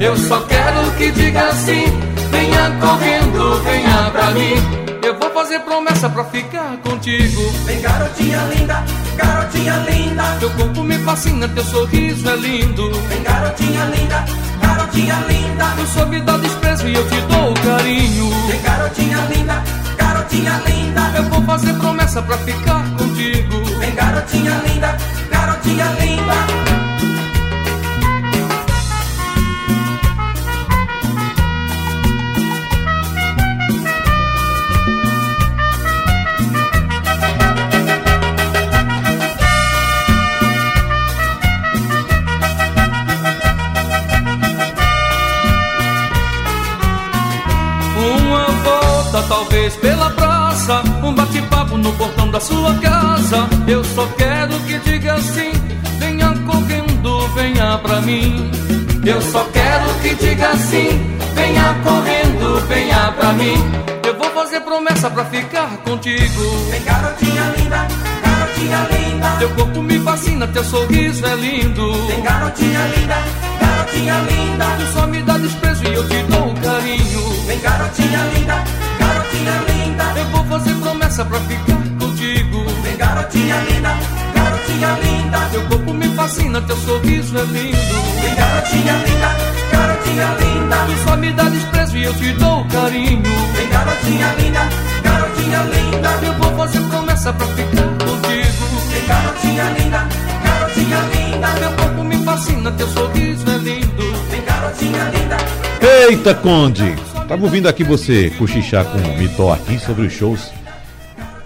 Speaker 5: Eu só quero que diga sim. Venha correndo, venha pra mim. Eu vou fazer promessa pra ficar contigo.
Speaker 8: Vem garotinha linda, garotinha linda.
Speaker 5: Teu corpo me fascina, teu sorriso é lindo.
Speaker 8: Vem garotinha linda, garotinha linda.
Speaker 5: Tu só me dá desprezo e eu te dou carinho.
Speaker 8: Vem garotinha linda, garotinha linda.
Speaker 5: Eu vou fazer promessa pra ficar contigo.
Speaker 8: Vem garotinha linda, garotinha linda.
Speaker 5: Sua casa. Eu só quero que diga assim: venha correndo, venha pra mim. Eu só quero que diga assim: venha correndo, venha pra mim. Eu vou fazer promessa pra ficar contigo.
Speaker 8: Vem garotinha linda, garotinha linda.
Speaker 5: Teu corpo me fascina, teu sorriso é lindo.
Speaker 8: Vem garotinha linda, garotinha linda.
Speaker 5: Tu só me dá desprezo e eu te dou carinho.
Speaker 8: Vem garotinha linda, garotinha linda.
Speaker 5: Eu vou fazer promessa pra ficar
Speaker 8: garotinha linda, garotinha linda.
Speaker 5: Teu corpo me fascina, teu sorriso é lindo.
Speaker 8: Vem garotinha linda, garotinha linda.
Speaker 5: Tu só me dá desprezo e eu te dou carinho.
Speaker 8: Vem garotinha linda, garotinha linda.
Speaker 5: Eu vou fazer promessa pra ficar contigo.
Speaker 8: Vem garotinha linda, garotinha linda.
Speaker 5: Teu corpo me fascina, teu sorriso é lindo.
Speaker 8: Vem garotinha linda.
Speaker 2: Eita, Conde! Tava ouvindo aqui você cochichar com o Mitó aqui sobre os shows.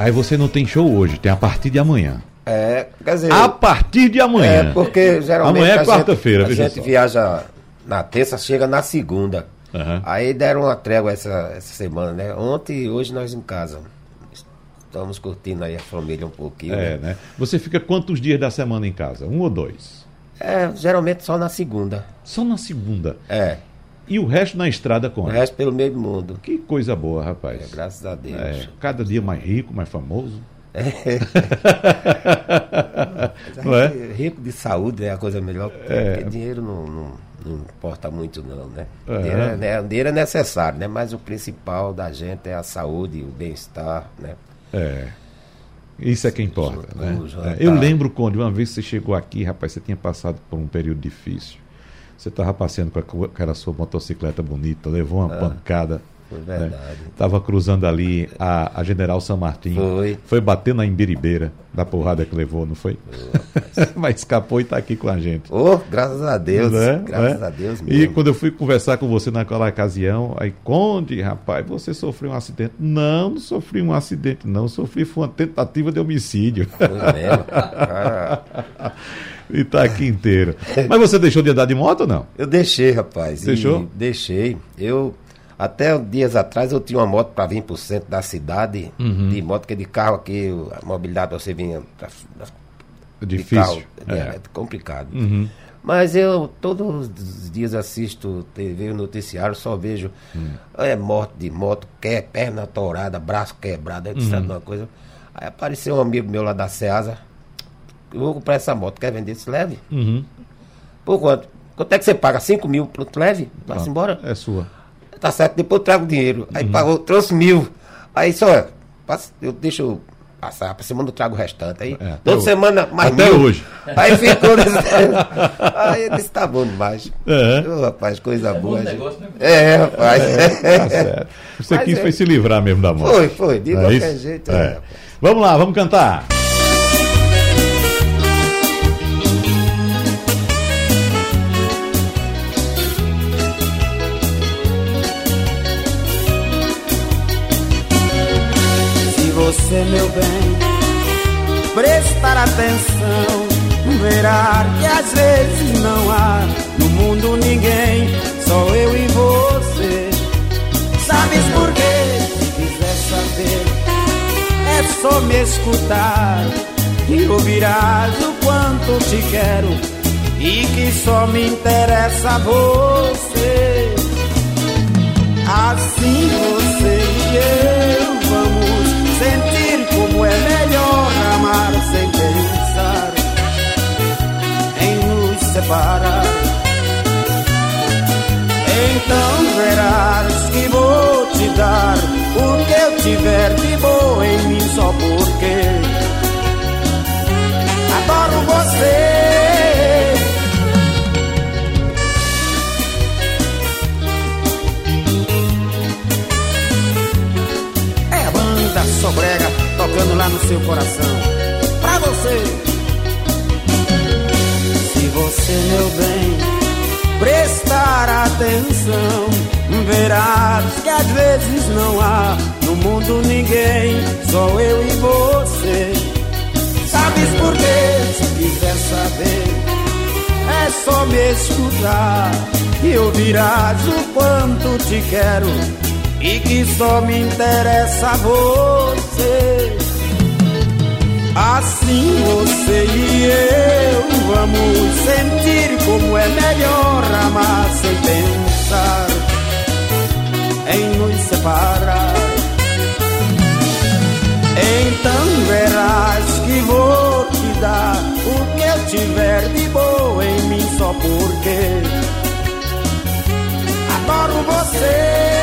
Speaker 2: Aí você não tem show hoje, tem a partir de amanhã.
Speaker 7: É, quer dizer.
Speaker 2: A partir de amanhã.
Speaker 7: É, porque geralmente.
Speaker 2: Amanhã é
Speaker 7: a gente-
Speaker 2: quarta-feira,
Speaker 7: A gente viaja na terça, chega na segunda.
Speaker 2: Aham.
Speaker 7: Aí deram uma trégua essa, essa semana, né? Ontem e hoje nós em casa. Estamos curtindo aí a família um pouquinho.
Speaker 2: É,
Speaker 7: né?
Speaker 2: né? Você fica quantos dias da semana em casa? Um ou dois?
Speaker 7: É, geralmente só na segunda.
Speaker 2: Só na segunda.
Speaker 7: É.
Speaker 2: E o resto na estrada
Speaker 7: O
Speaker 2: com
Speaker 7: resto pelo meio do mundo.
Speaker 2: Que coisa boa, rapaz.
Speaker 7: É, graças a Deus.
Speaker 2: É, cada dia mais rico, mais famoso.
Speaker 7: Mas [LAUGHS]
Speaker 2: Não é?
Speaker 7: Rico de saúde é a coisa melhor. que tem,
Speaker 2: É.
Speaker 7: Porque dinheiro não, não, não importa muito, não, né?
Speaker 2: É.
Speaker 7: Dinheiro, é, né? dinheiro é necessário, né? Mas o principal da gente é a saúde, o bem-estar, né?
Speaker 2: É. Isso é que importa,
Speaker 7: O
Speaker 2: né? É, Eu lembro, Conde, uma vez você chegou aqui, rapaz, você tinha passado por um período difícil. Você estava passeando com aquela sua motocicleta bonita, levou uma pancada.
Speaker 7: Foi
Speaker 2: né?
Speaker 7: verdade.
Speaker 2: Tava cruzando ali a, a General San Martin.
Speaker 7: Foi.
Speaker 2: Foi bater na Imbiribeira da porrada que levou, não foi? [LAUGHS] Mas escapou e está aqui com a gente.
Speaker 7: Oh, graças a Deus.
Speaker 2: Né?
Speaker 7: Graças
Speaker 2: Né?
Speaker 7: a Deus
Speaker 2: E
Speaker 7: mesmo.
Speaker 2: quando eu fui conversar com você naquela ocasião, aí, Conde, rapaz, você sofreu um acidente. Não, não sofri um acidente, não. Sofri foi uma tentativa de homicídio.
Speaker 7: Foi mesmo. [LAUGHS] Ah,
Speaker 2: e tá aqui inteiro. Mas você deixou de andar de moto ou não?
Speaker 7: eu deixei, rapaz.
Speaker 2: Deixou?
Speaker 7: Deixei. Eu, até dias atrás, eu tinha uma moto para vir pro centro da cidade.
Speaker 2: Uhum.
Speaker 7: De moto, que de carro aqui, o- a mobilidade você pra
Speaker 2: É
Speaker 7: de
Speaker 2: difícil.
Speaker 7: carro, é,
Speaker 2: É.
Speaker 7: é complicado.
Speaker 2: Uhum.
Speaker 7: Mas eu todos os dias assisto TV, o noticiário, só vejo
Speaker 2: Hum.
Speaker 7: é morte de moto, que perna torada, braço quebrado, aí
Speaker 2: Uhum.
Speaker 7: uma coisa. Aí apareceu um amigo meu lá da Ceasa, eu vou comprar essa moto, quer vender? Se leve.
Speaker 2: Uhum.
Speaker 7: Por quanto? Quanto é que você paga? 5 mil, pronto, leve, vai-se
Speaker 2: Ah,
Speaker 7: embora.
Speaker 2: É sua.
Speaker 7: Tá certo, depois eu trago o dinheiro. Aí
Speaker 2: Uhum.
Speaker 7: pagou, trouxe mil. Aí só, passa- eu deixo passar, pra semana eu trago o restante. Aí,
Speaker 2: É,
Speaker 7: toda
Speaker 2: hoje.
Speaker 7: semana mais
Speaker 2: Até
Speaker 7: mil.
Speaker 2: hoje.
Speaker 7: Aí ficou [LAUGHS] nesse... Aí eu disse, tá bom demais.
Speaker 2: É.
Speaker 7: Ô, rapaz, coisa boa.
Speaker 3: bom
Speaker 7: gente.
Speaker 3: negócio, né?
Speaker 7: É, rapaz.
Speaker 2: Tá [LAUGHS] certo. Você
Speaker 7: Mas
Speaker 2: quis
Speaker 7: é.
Speaker 2: foi se livrar mesmo da moto.
Speaker 7: Foi, foi, de
Speaker 2: é
Speaker 7: qualquer jeito.
Speaker 2: É.
Speaker 7: é.
Speaker 2: Vamos lá, vamos cantar.
Speaker 8: Você, meu bem, prestar atenção, verá que às vezes não há no mundo ninguém, só eu e você. Sabes por quê? Se quiser saber, é só me escutar e ouvirás o quanto te quero e que só me interessa você. Assim você e eu como é melhor amar sem pensar em nos separar. Então verás que vou te dar o que eu tiver de boa em mim só porque adoro você. É banda Sobrega tocando lá no seu coração. Pra você. Se você, meu bem, prestar atenção, verás que às vezes não há no mundo ninguém, só eu e você. Sabes por quê? Se quiser saber, é só me escutar e ouvirás o quanto te quero e que só me interessa você. Assim você e eu vamos sentir como é melhor amar sem pensar em nos separar. Então verás que vou te dar o que eu tiver de boa em mim só porque adoro você.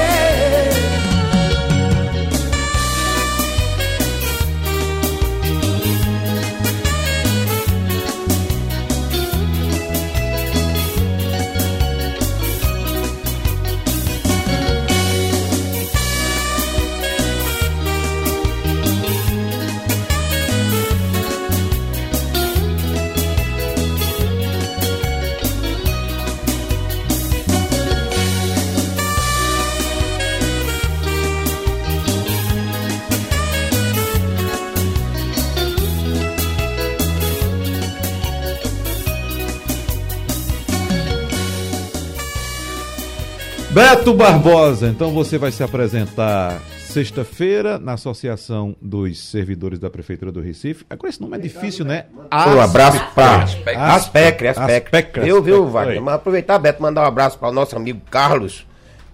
Speaker 2: Beto Barbosa, então você vai se apresentar sexta-feira na Associação dos Servidores da Prefeitura do Recife. Agora esse nome é difícil, né?
Speaker 7: Um abraço para
Speaker 3: Aspecre.
Speaker 7: Aspecre, Viu, viu,
Speaker 2: Aspecre.
Speaker 7: Wagner? Mas aproveitar, Beto, mandar um abraço para o nosso amigo Carlos,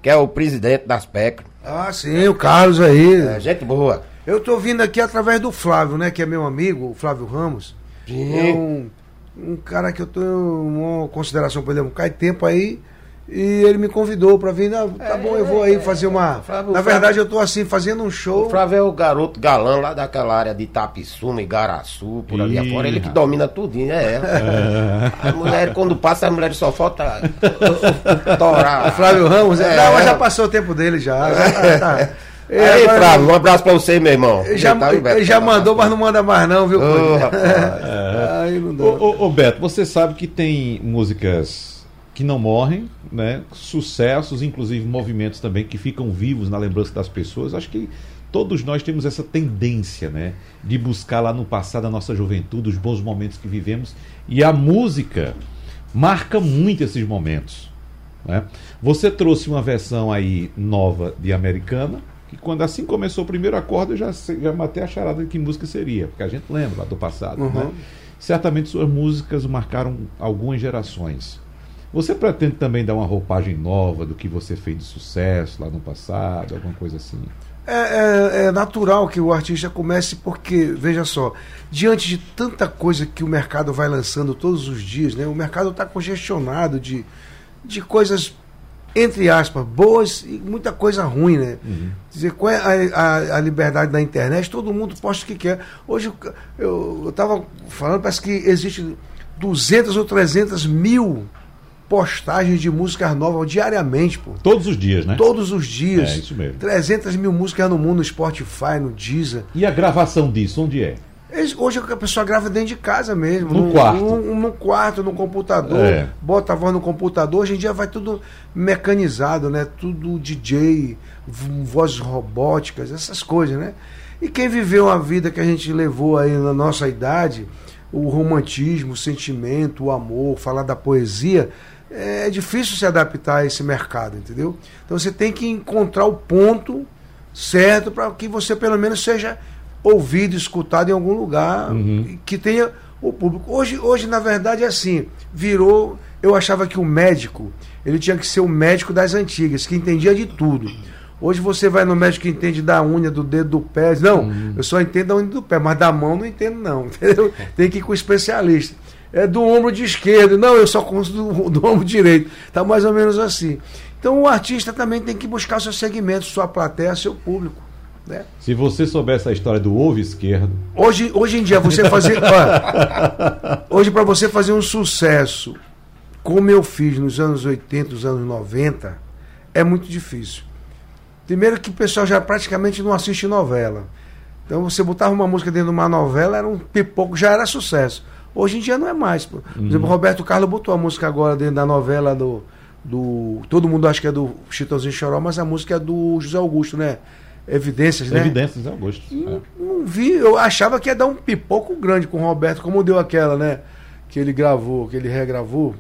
Speaker 7: que é o presidente da Aspecre.
Speaker 4: Ah, sim, o Carlos aí.
Speaker 7: É, gente boa.
Speaker 4: Eu tô vindo aqui através do Flávio, né? Que é meu amigo, o Flávio Ramos.
Speaker 7: Sim.
Speaker 4: É um, um cara que eu tenho uma consideração por ele um de tempo aí. E ele me convidou pra vir. Ah, tá bom, eu vou aí fazer uma.
Speaker 7: Flávio-
Speaker 4: Na verdade, eu tô assim, fazendo um
Speaker 7: O
Speaker 4: show.
Speaker 7: Flávio é o garoto galã lá daquela área de Tapissuma, Igaraçu, por ali
Speaker 2: Ih,
Speaker 7: afora. Ele que domina tudinho, [LAUGHS] é. As mulheres, quando passa, as mulheres só falta [LAUGHS] torar.
Speaker 4: Flávio Ramos,
Speaker 7: É.
Speaker 4: não, mas já passou o tempo dele já. já tá. [LAUGHS] E
Speaker 7: Aí,
Speaker 4: agora-
Speaker 7: Flávio, um abraço pra você, meu irmão.
Speaker 4: Ele já,
Speaker 7: Tá aí, Beto,
Speaker 4: já
Speaker 7: um
Speaker 4: mandou, mas não manda mais, não, viu?
Speaker 7: Ô.
Speaker 4: Aí não dá.
Speaker 2: Ô, ô, ô, Beto, você sabe que tem músicas que não morrem, né? Sucessos, inclusive movimentos também que ficam vivos na lembrança das pessoas. Acho que todos nós temos essa tendência, né? De buscar lá no passado a nossa juventude, os bons momentos que vivemos. E a música marca muito esses momentos. Né? Você trouxe uma versão aí nova de Americana, que quando assim começou o primeiro acorde, eu já, já matei a charada de que música seria, porque a gente lembra lá do passado.
Speaker 4: Uhum.
Speaker 2: Né? Certamente suas músicas marcaram algumas gerações. Você pretende também dar uma roupagem nova do que você fez de sucesso lá no passado, alguma coisa assim?
Speaker 4: É, é- é natural que o artista comece porque, veja só, diante de tanta coisa que o mercado vai lançando todos os dias, né, o mercado está congestionado de, de coisas, entre aspas, boas e muita coisa ruim. Né? Quer dizer, qual é a, a- a liberdade da internet? Todo mundo posta o que quer. Hoje eu estava falando, parece que existe 200 ou 300 mil postagens de músicas novas diariamente, pô.
Speaker 2: Todos os dias, né?
Speaker 4: Todos os dias.
Speaker 2: É, isso mesmo.
Speaker 4: 300 mil músicas no mundo, no Spotify, no Deezer.
Speaker 2: E a gravação disso, onde é?
Speaker 4: Hoje a pessoa grava dentro de casa mesmo.
Speaker 2: No quarto.
Speaker 4: No, no quarto, no computador.
Speaker 2: É.
Speaker 4: Bota a voz no computador. Hoje em dia vai tudo mecanizado, né? Tudo DJ, vozes robóticas, essas coisas, né? E quem viveu a vida que a gente levou aí na nossa idade, o romantismo, o sentimento, o amor, falar da poesia, é difícil se adaptar a esse mercado, entendeu? Então você tem que encontrar o ponto certo para que você pelo menos seja ouvido, escutado em algum lugar e que tenha o público. Hoje, hoje na verdade é assim, virou, eu achava que o médico, ele tinha que ser o médico das antigas, que entendia de tudo. Hoje você vai no médico que entende da unha, do dedo, do pé. Não, eu só entendo da unha do pé, mas da mão não entendo, não. [LAUGHS] Entendeu? Tem que ir com o especialista. É do ombro de esquerdo. Não, eu só conheço do, do ombro direito. Tá mais ou menos assim. Então o artista também tem que buscar seu segmento, sua plateia, seu público. Né?
Speaker 2: Se você soubesse a história do ovo esquerdo,
Speaker 4: Hoje, hoje em dia, você fazer. [LAUGHS] olha, hoje, para você fazer um sucesso como eu fiz nos anos 80, nos anos 90, é muito difícil. Primeiro que o pessoal já praticamente não assiste novela. Então você botava uma música dentro de uma novela, era um pipoco, já era sucesso. Hoje em dia não é mais. Por exemplo, o Roberto Carlos botou a música agora dentro da novela do. do todo mundo acha que é do Chitãozinho Choró, mas a música é do José Augusto, né? Evidências, né?
Speaker 2: Evidências de Augusto. É.
Speaker 4: Não vi, eu achava que ia dar um pipoco grande com o Roberto, como deu aquela, né? Que ele gravou, que ele regravou.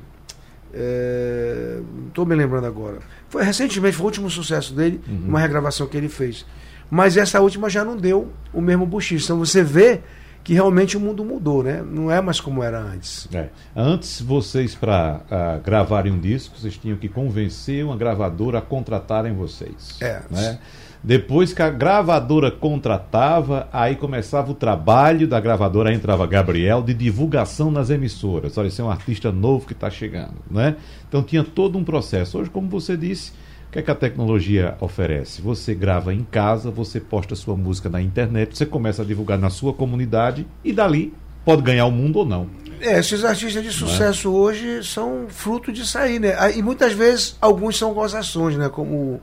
Speaker 4: É, não estou me lembrando agora. Foi recentemente, foi o último sucesso dele, uma regravação que ele fez. Mas essa última já não deu o mesmo buchicho. Então você vê que realmente o mundo mudou, né? Não é mais como era antes.
Speaker 9: É. Antes, vocês, para gravarem um disco, vocês tinham que convencer uma gravadora a contratarem vocês.
Speaker 4: É.
Speaker 9: Né? Depois que a gravadora contratava, aí começava o trabalho da gravadora, aí entrava Gabriel, de divulgação nas emissoras. Olha, esse é um artista novo que está chegando, né? Então tinha todo um processo. Hoje, como você disse, que, é que a tecnologia oferece? Você grava em casa, você posta sua música na internet, você começa a divulgar na sua comunidade e dali pode ganhar o mundo ou não.
Speaker 4: É, esses artistas de sucesso hoje são fruto disso aí, né? Ah, E muitas vezes alguns são gozações, né? Como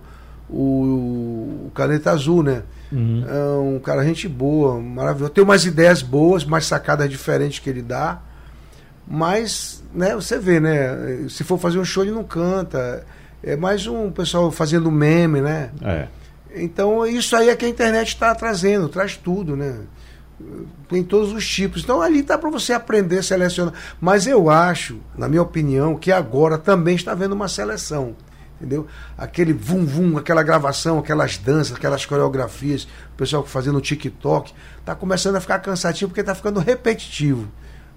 Speaker 4: o, o Caneta Azul, né? É um cara gente boa, maravilhoso. Tem umas ideias boas, mais sacadas diferentes que ele dá. Mas, né, você vê, né? Se for fazer um show, ele não canta. É mais um pessoal fazendo meme, né?
Speaker 9: É.
Speaker 4: Então, isso aí é que a internet está trazendo, traz tudo, né? Tem todos os tipos. Então, ali dá para você aprender, selecionar. Mas eu acho, na minha opinião, que agora também está havendo uma seleção. Entendeu? Aquele vum vum, aquela gravação, aquelas danças, aquelas coreografias, o pessoal fazendo TikTok, tá começando a ficar cansativo porque tá ficando repetitivo.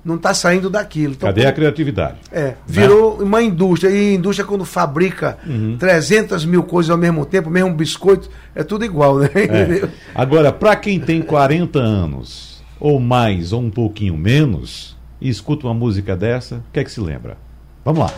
Speaker 4: Não tá saindo daquilo. Então,
Speaker 9: Cadê a criatividade?
Speaker 4: é, virou uma indústria. E indústria, quando fabrica
Speaker 9: Uhum.
Speaker 4: 300 mil coisas ao mesmo tempo, mesmo biscoito, é tudo igual, né?
Speaker 9: É. Agora, para quem tem 40 anos, ou mais, ou um pouquinho menos, e escuta uma música dessa, o que é que se lembra? Vamos lá.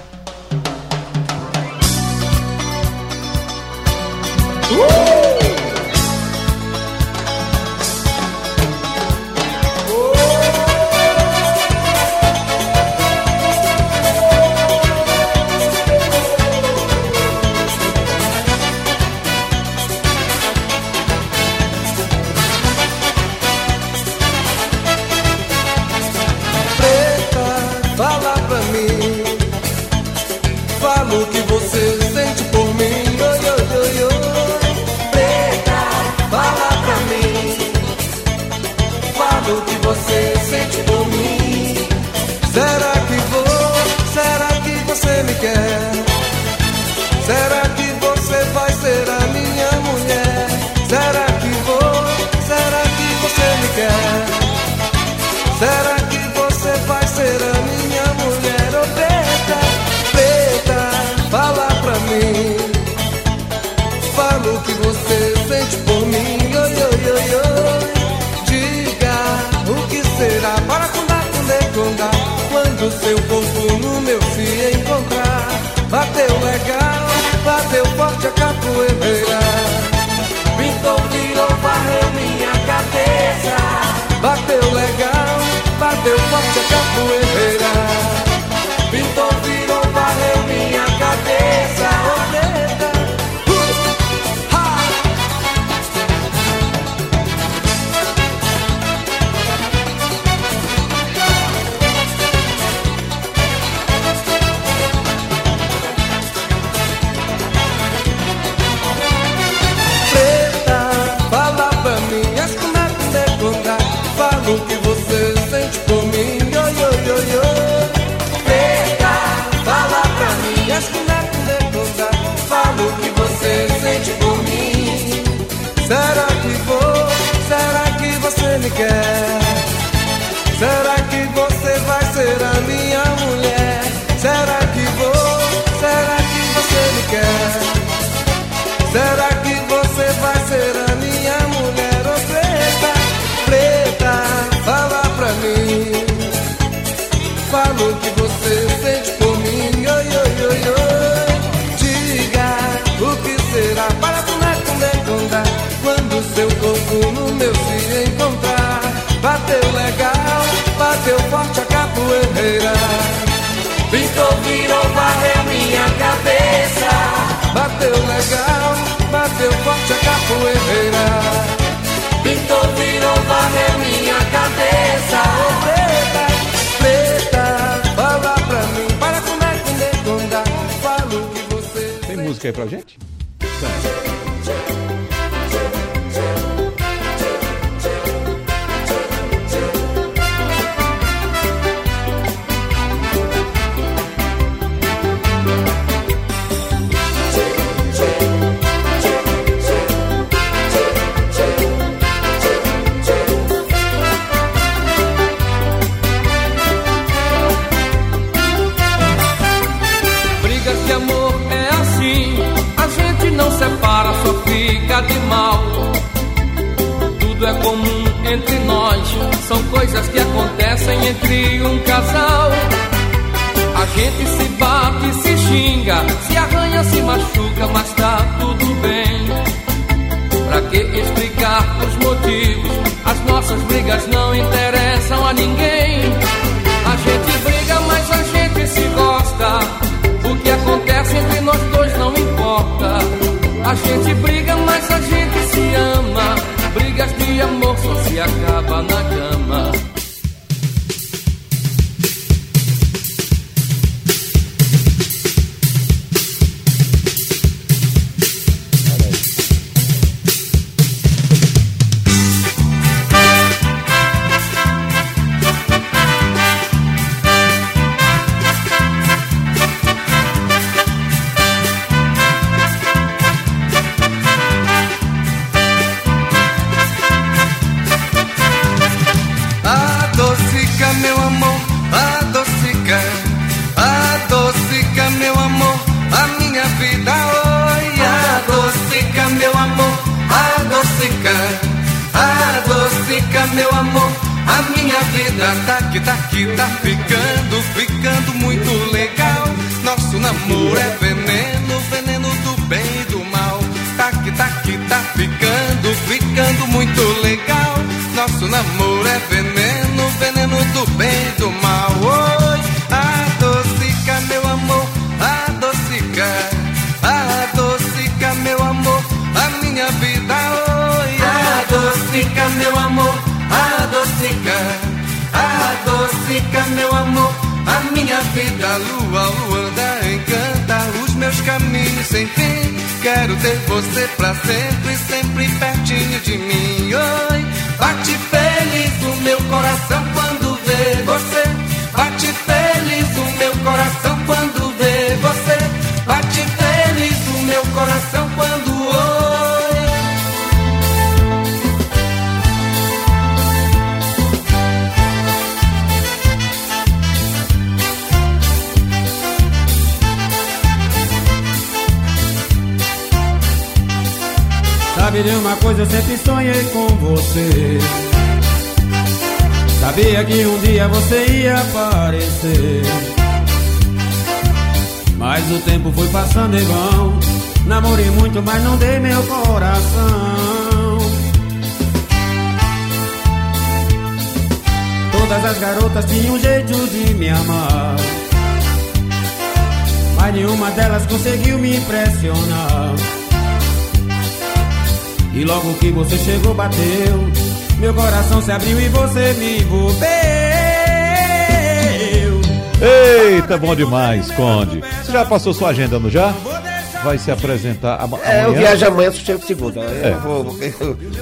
Speaker 8: Tinham um jeito de me amar. Mas nenhuma delas conseguiu me impressionar. E logo que você chegou, bateu. Meu coração se abriu e você me envolveu.
Speaker 2: Eita, bom demais, Conde. Você já passou sua agenda, não já? Vai se apresentar ama-
Speaker 7: É, eu
Speaker 2: amanhã?
Speaker 7: viajo amanhã, só chego segunda. Eu
Speaker 2: É.
Speaker 7: vou-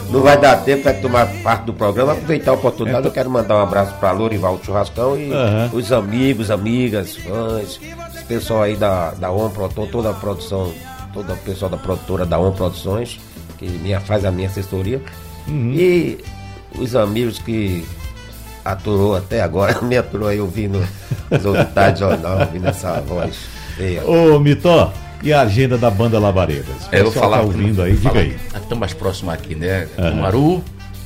Speaker 7: não vai dar tempo para tomar parte do programa. Aproveitar a oportunidade, eu quero mandar um abraço para Lorival Churrascão e
Speaker 2: Então- Aham.
Speaker 7: os amigos, amigas, fãs, esse pessoal aí da, da ON Proton, toda a produção, todo o pessoal da produtora da ON Produções, que minha, faz a minha assessoria.
Speaker 2: Uhum.
Speaker 7: E os amigos que aturou até agora, [LAUGHS] me aturou aí ouvindo os outros jornal, ouvindo essa voz feia.
Speaker 2: Ô, Mitó, e a agenda da banda Labaredas?
Speaker 3: É, eu vou falar.
Speaker 2: tá ouvindo aí, diga aí.
Speaker 3: Estamos mais próximos aqui, né?
Speaker 2: Aham.
Speaker 3: Cumaru.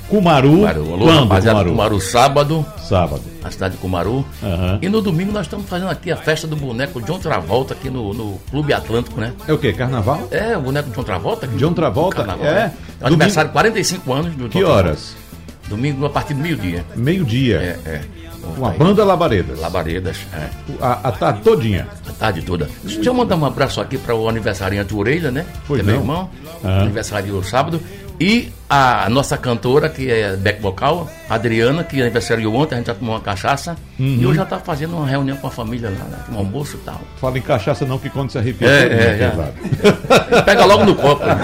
Speaker 2: Cumaru,
Speaker 3: Cumaru. Alô,
Speaker 2: quando,
Speaker 3: rapaziada,
Speaker 2: Cumaru?
Speaker 3: Cumaru sábado.
Speaker 2: Sábado.
Speaker 3: Na cidade de Cumaru.
Speaker 2: Aham.
Speaker 3: E no domingo nós estamos fazendo aqui a festa do boneco John Travolta aqui no, no Clube Atlântico, né?
Speaker 2: É o quê? Carnaval?
Speaker 3: É, o boneco John Travolta. aqui
Speaker 2: John Travolta?
Speaker 3: Carnaval,
Speaker 2: É.
Speaker 3: né? É o aniversário, 45 anos do John
Speaker 2: Que
Speaker 3: Travolta.
Speaker 2: horas?
Speaker 3: Domingo a partir do meio-dia.
Speaker 2: Meio-dia.
Speaker 3: É, é.
Speaker 2: Com a banda Labaredas.
Speaker 3: Labaredas, é.
Speaker 2: A, a tarde todinha.
Speaker 3: A tarde toda. Deixa eu mandar um abraço aqui para o aniversariante Orelha, né?
Speaker 2: Pois
Speaker 3: que é meu irmão.
Speaker 2: Aham.
Speaker 3: Aniversário sábado. E a nossa cantora, que é back vocal, Adriana, que aniversariou ontem, a gente já tomou uma cachaça.
Speaker 2: Uhum.
Speaker 3: E hoje já tá fazendo uma reunião com a família lá, né? Um almoço e tal.
Speaker 2: Fala em cachaça não, que quando se arrepia.
Speaker 3: É, é, já.
Speaker 2: pesado. [LAUGHS]
Speaker 3: Pega logo no copo. né?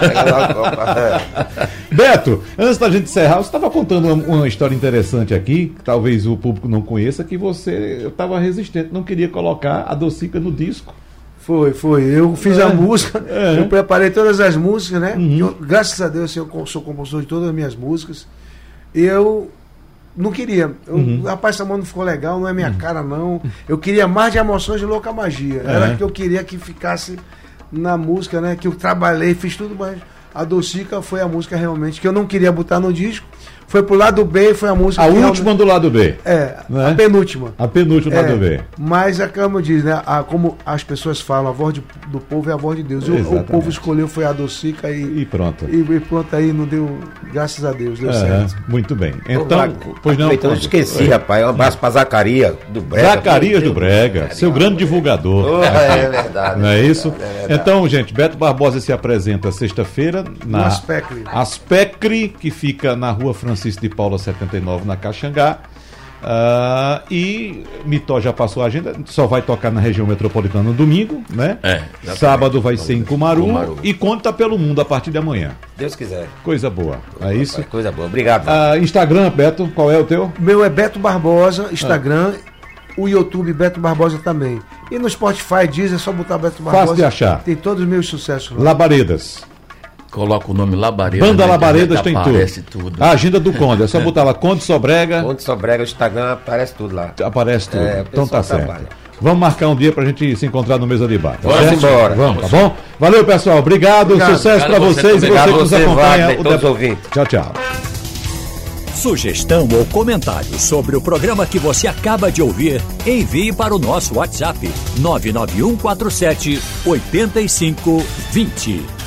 Speaker 7: Pega lá a copa, é. [LAUGHS]
Speaker 2: Beto, antes da gente encerrar, você estava contando uma, uma história interessante aqui, que talvez o público não conheça, que você estava resistente, não queria colocar a docica no disco.
Speaker 4: Foi, foi. Eu fiz a música,
Speaker 2: É.
Speaker 4: eu preparei todas as músicas, né?
Speaker 2: Uhum.
Speaker 4: Eu, graças a Deus eu sou compositor de todas as minhas músicas. E eu não queria. Eu,
Speaker 2: Uhum.
Speaker 4: Rapaz, essa mão não ficou legal, não é minha cara, não. Eu queria mais de emoções de louca magia. Era
Speaker 2: É.
Speaker 4: que eu queria que ficasse na música, né? Que eu trabalhei, fiz tudo, mas a Docica foi a música realmente que eu não queria botar no disco, Foi pro lado B, foi a música.
Speaker 2: A
Speaker 4: que
Speaker 2: última
Speaker 4: realmente-
Speaker 2: do lado B.
Speaker 4: É,
Speaker 2: né?
Speaker 4: a penúltima.
Speaker 2: A penúltima do
Speaker 4: É,
Speaker 2: lado B.
Speaker 4: Mas é como diz, né? A, como as pessoas falam, a voz de- do povo é a voz de Deus. E o- o, povo escolheu foi a Docica e,
Speaker 2: E pronto.
Speaker 4: e, e pronto aí, não deu. Graças a Deus, deu certo.
Speaker 2: muito bem. Então, pois não.
Speaker 7: Então, eu esqueci, rapaz. Um abraço pra Zacarias do Brega.
Speaker 2: Zacarias do Brega, seu grande divulgador.
Speaker 7: Oh, é verdade.
Speaker 2: Não é isso?
Speaker 7: É verdade.
Speaker 2: Então, gente, Beto Barbosa se apresenta sexta-feira na
Speaker 4: No Aspecre.
Speaker 2: Aspecre, que fica na rua Francisco de Paula 79, na Caxangá. Ah, e Mitó já passou a agenda, só vai tocar na região metropolitana no domingo, né?
Speaker 3: É.
Speaker 2: Sábado vai ser em Cumaru,
Speaker 3: Cumaru.
Speaker 2: e conta pelo mundo a partir de amanhã.
Speaker 7: Deus quiser.
Speaker 2: Coisa boa. É isso?
Speaker 7: Coisa boa. Obrigado.
Speaker 2: Ah, Instagram, Beto, qual é o teu?
Speaker 4: Meu é Beto Barbosa, Instagram,
Speaker 2: Ah.
Speaker 4: o YouTube Beto Barbosa também. E no Spotify diz, é só botar Beto Barbosa.
Speaker 2: Fácil de achar.
Speaker 4: Tem todos os meus sucessos lá.
Speaker 2: Labaredas.
Speaker 3: Coloca o nome Labareda.
Speaker 2: Banda
Speaker 3: na
Speaker 2: Labaredas tem tudo.
Speaker 3: aparece tudo.
Speaker 2: A agenda do Conde, é só botar lá Conde Sobrega,
Speaker 7: Onde Sobrega, o Instagram, aparece tudo lá.
Speaker 2: aparece tudo.
Speaker 7: É,
Speaker 2: então tá certo.
Speaker 7: trabalha.
Speaker 2: Vamos marcar um dia pra gente se encontrar no mesa de bar. Tá
Speaker 7: Vamos
Speaker 2: certo?
Speaker 7: embora.
Speaker 2: Vamos, tá bom? Valeu, pessoal. Obrigado.
Speaker 4: Obrigado.
Speaker 2: Sucesso pra
Speaker 3: Obrigado a você
Speaker 2: vocês e você que
Speaker 7: Obrigado
Speaker 2: nos acompanha.
Speaker 7: Wagner,
Speaker 2: o
Speaker 7: todos os
Speaker 2: deb-
Speaker 7: ouvintes.
Speaker 2: Tchau, tchau.
Speaker 1: Sugestão ou comentário sobre o programa que você acaba de ouvir, envie para o nosso WhatsApp 99147 8520.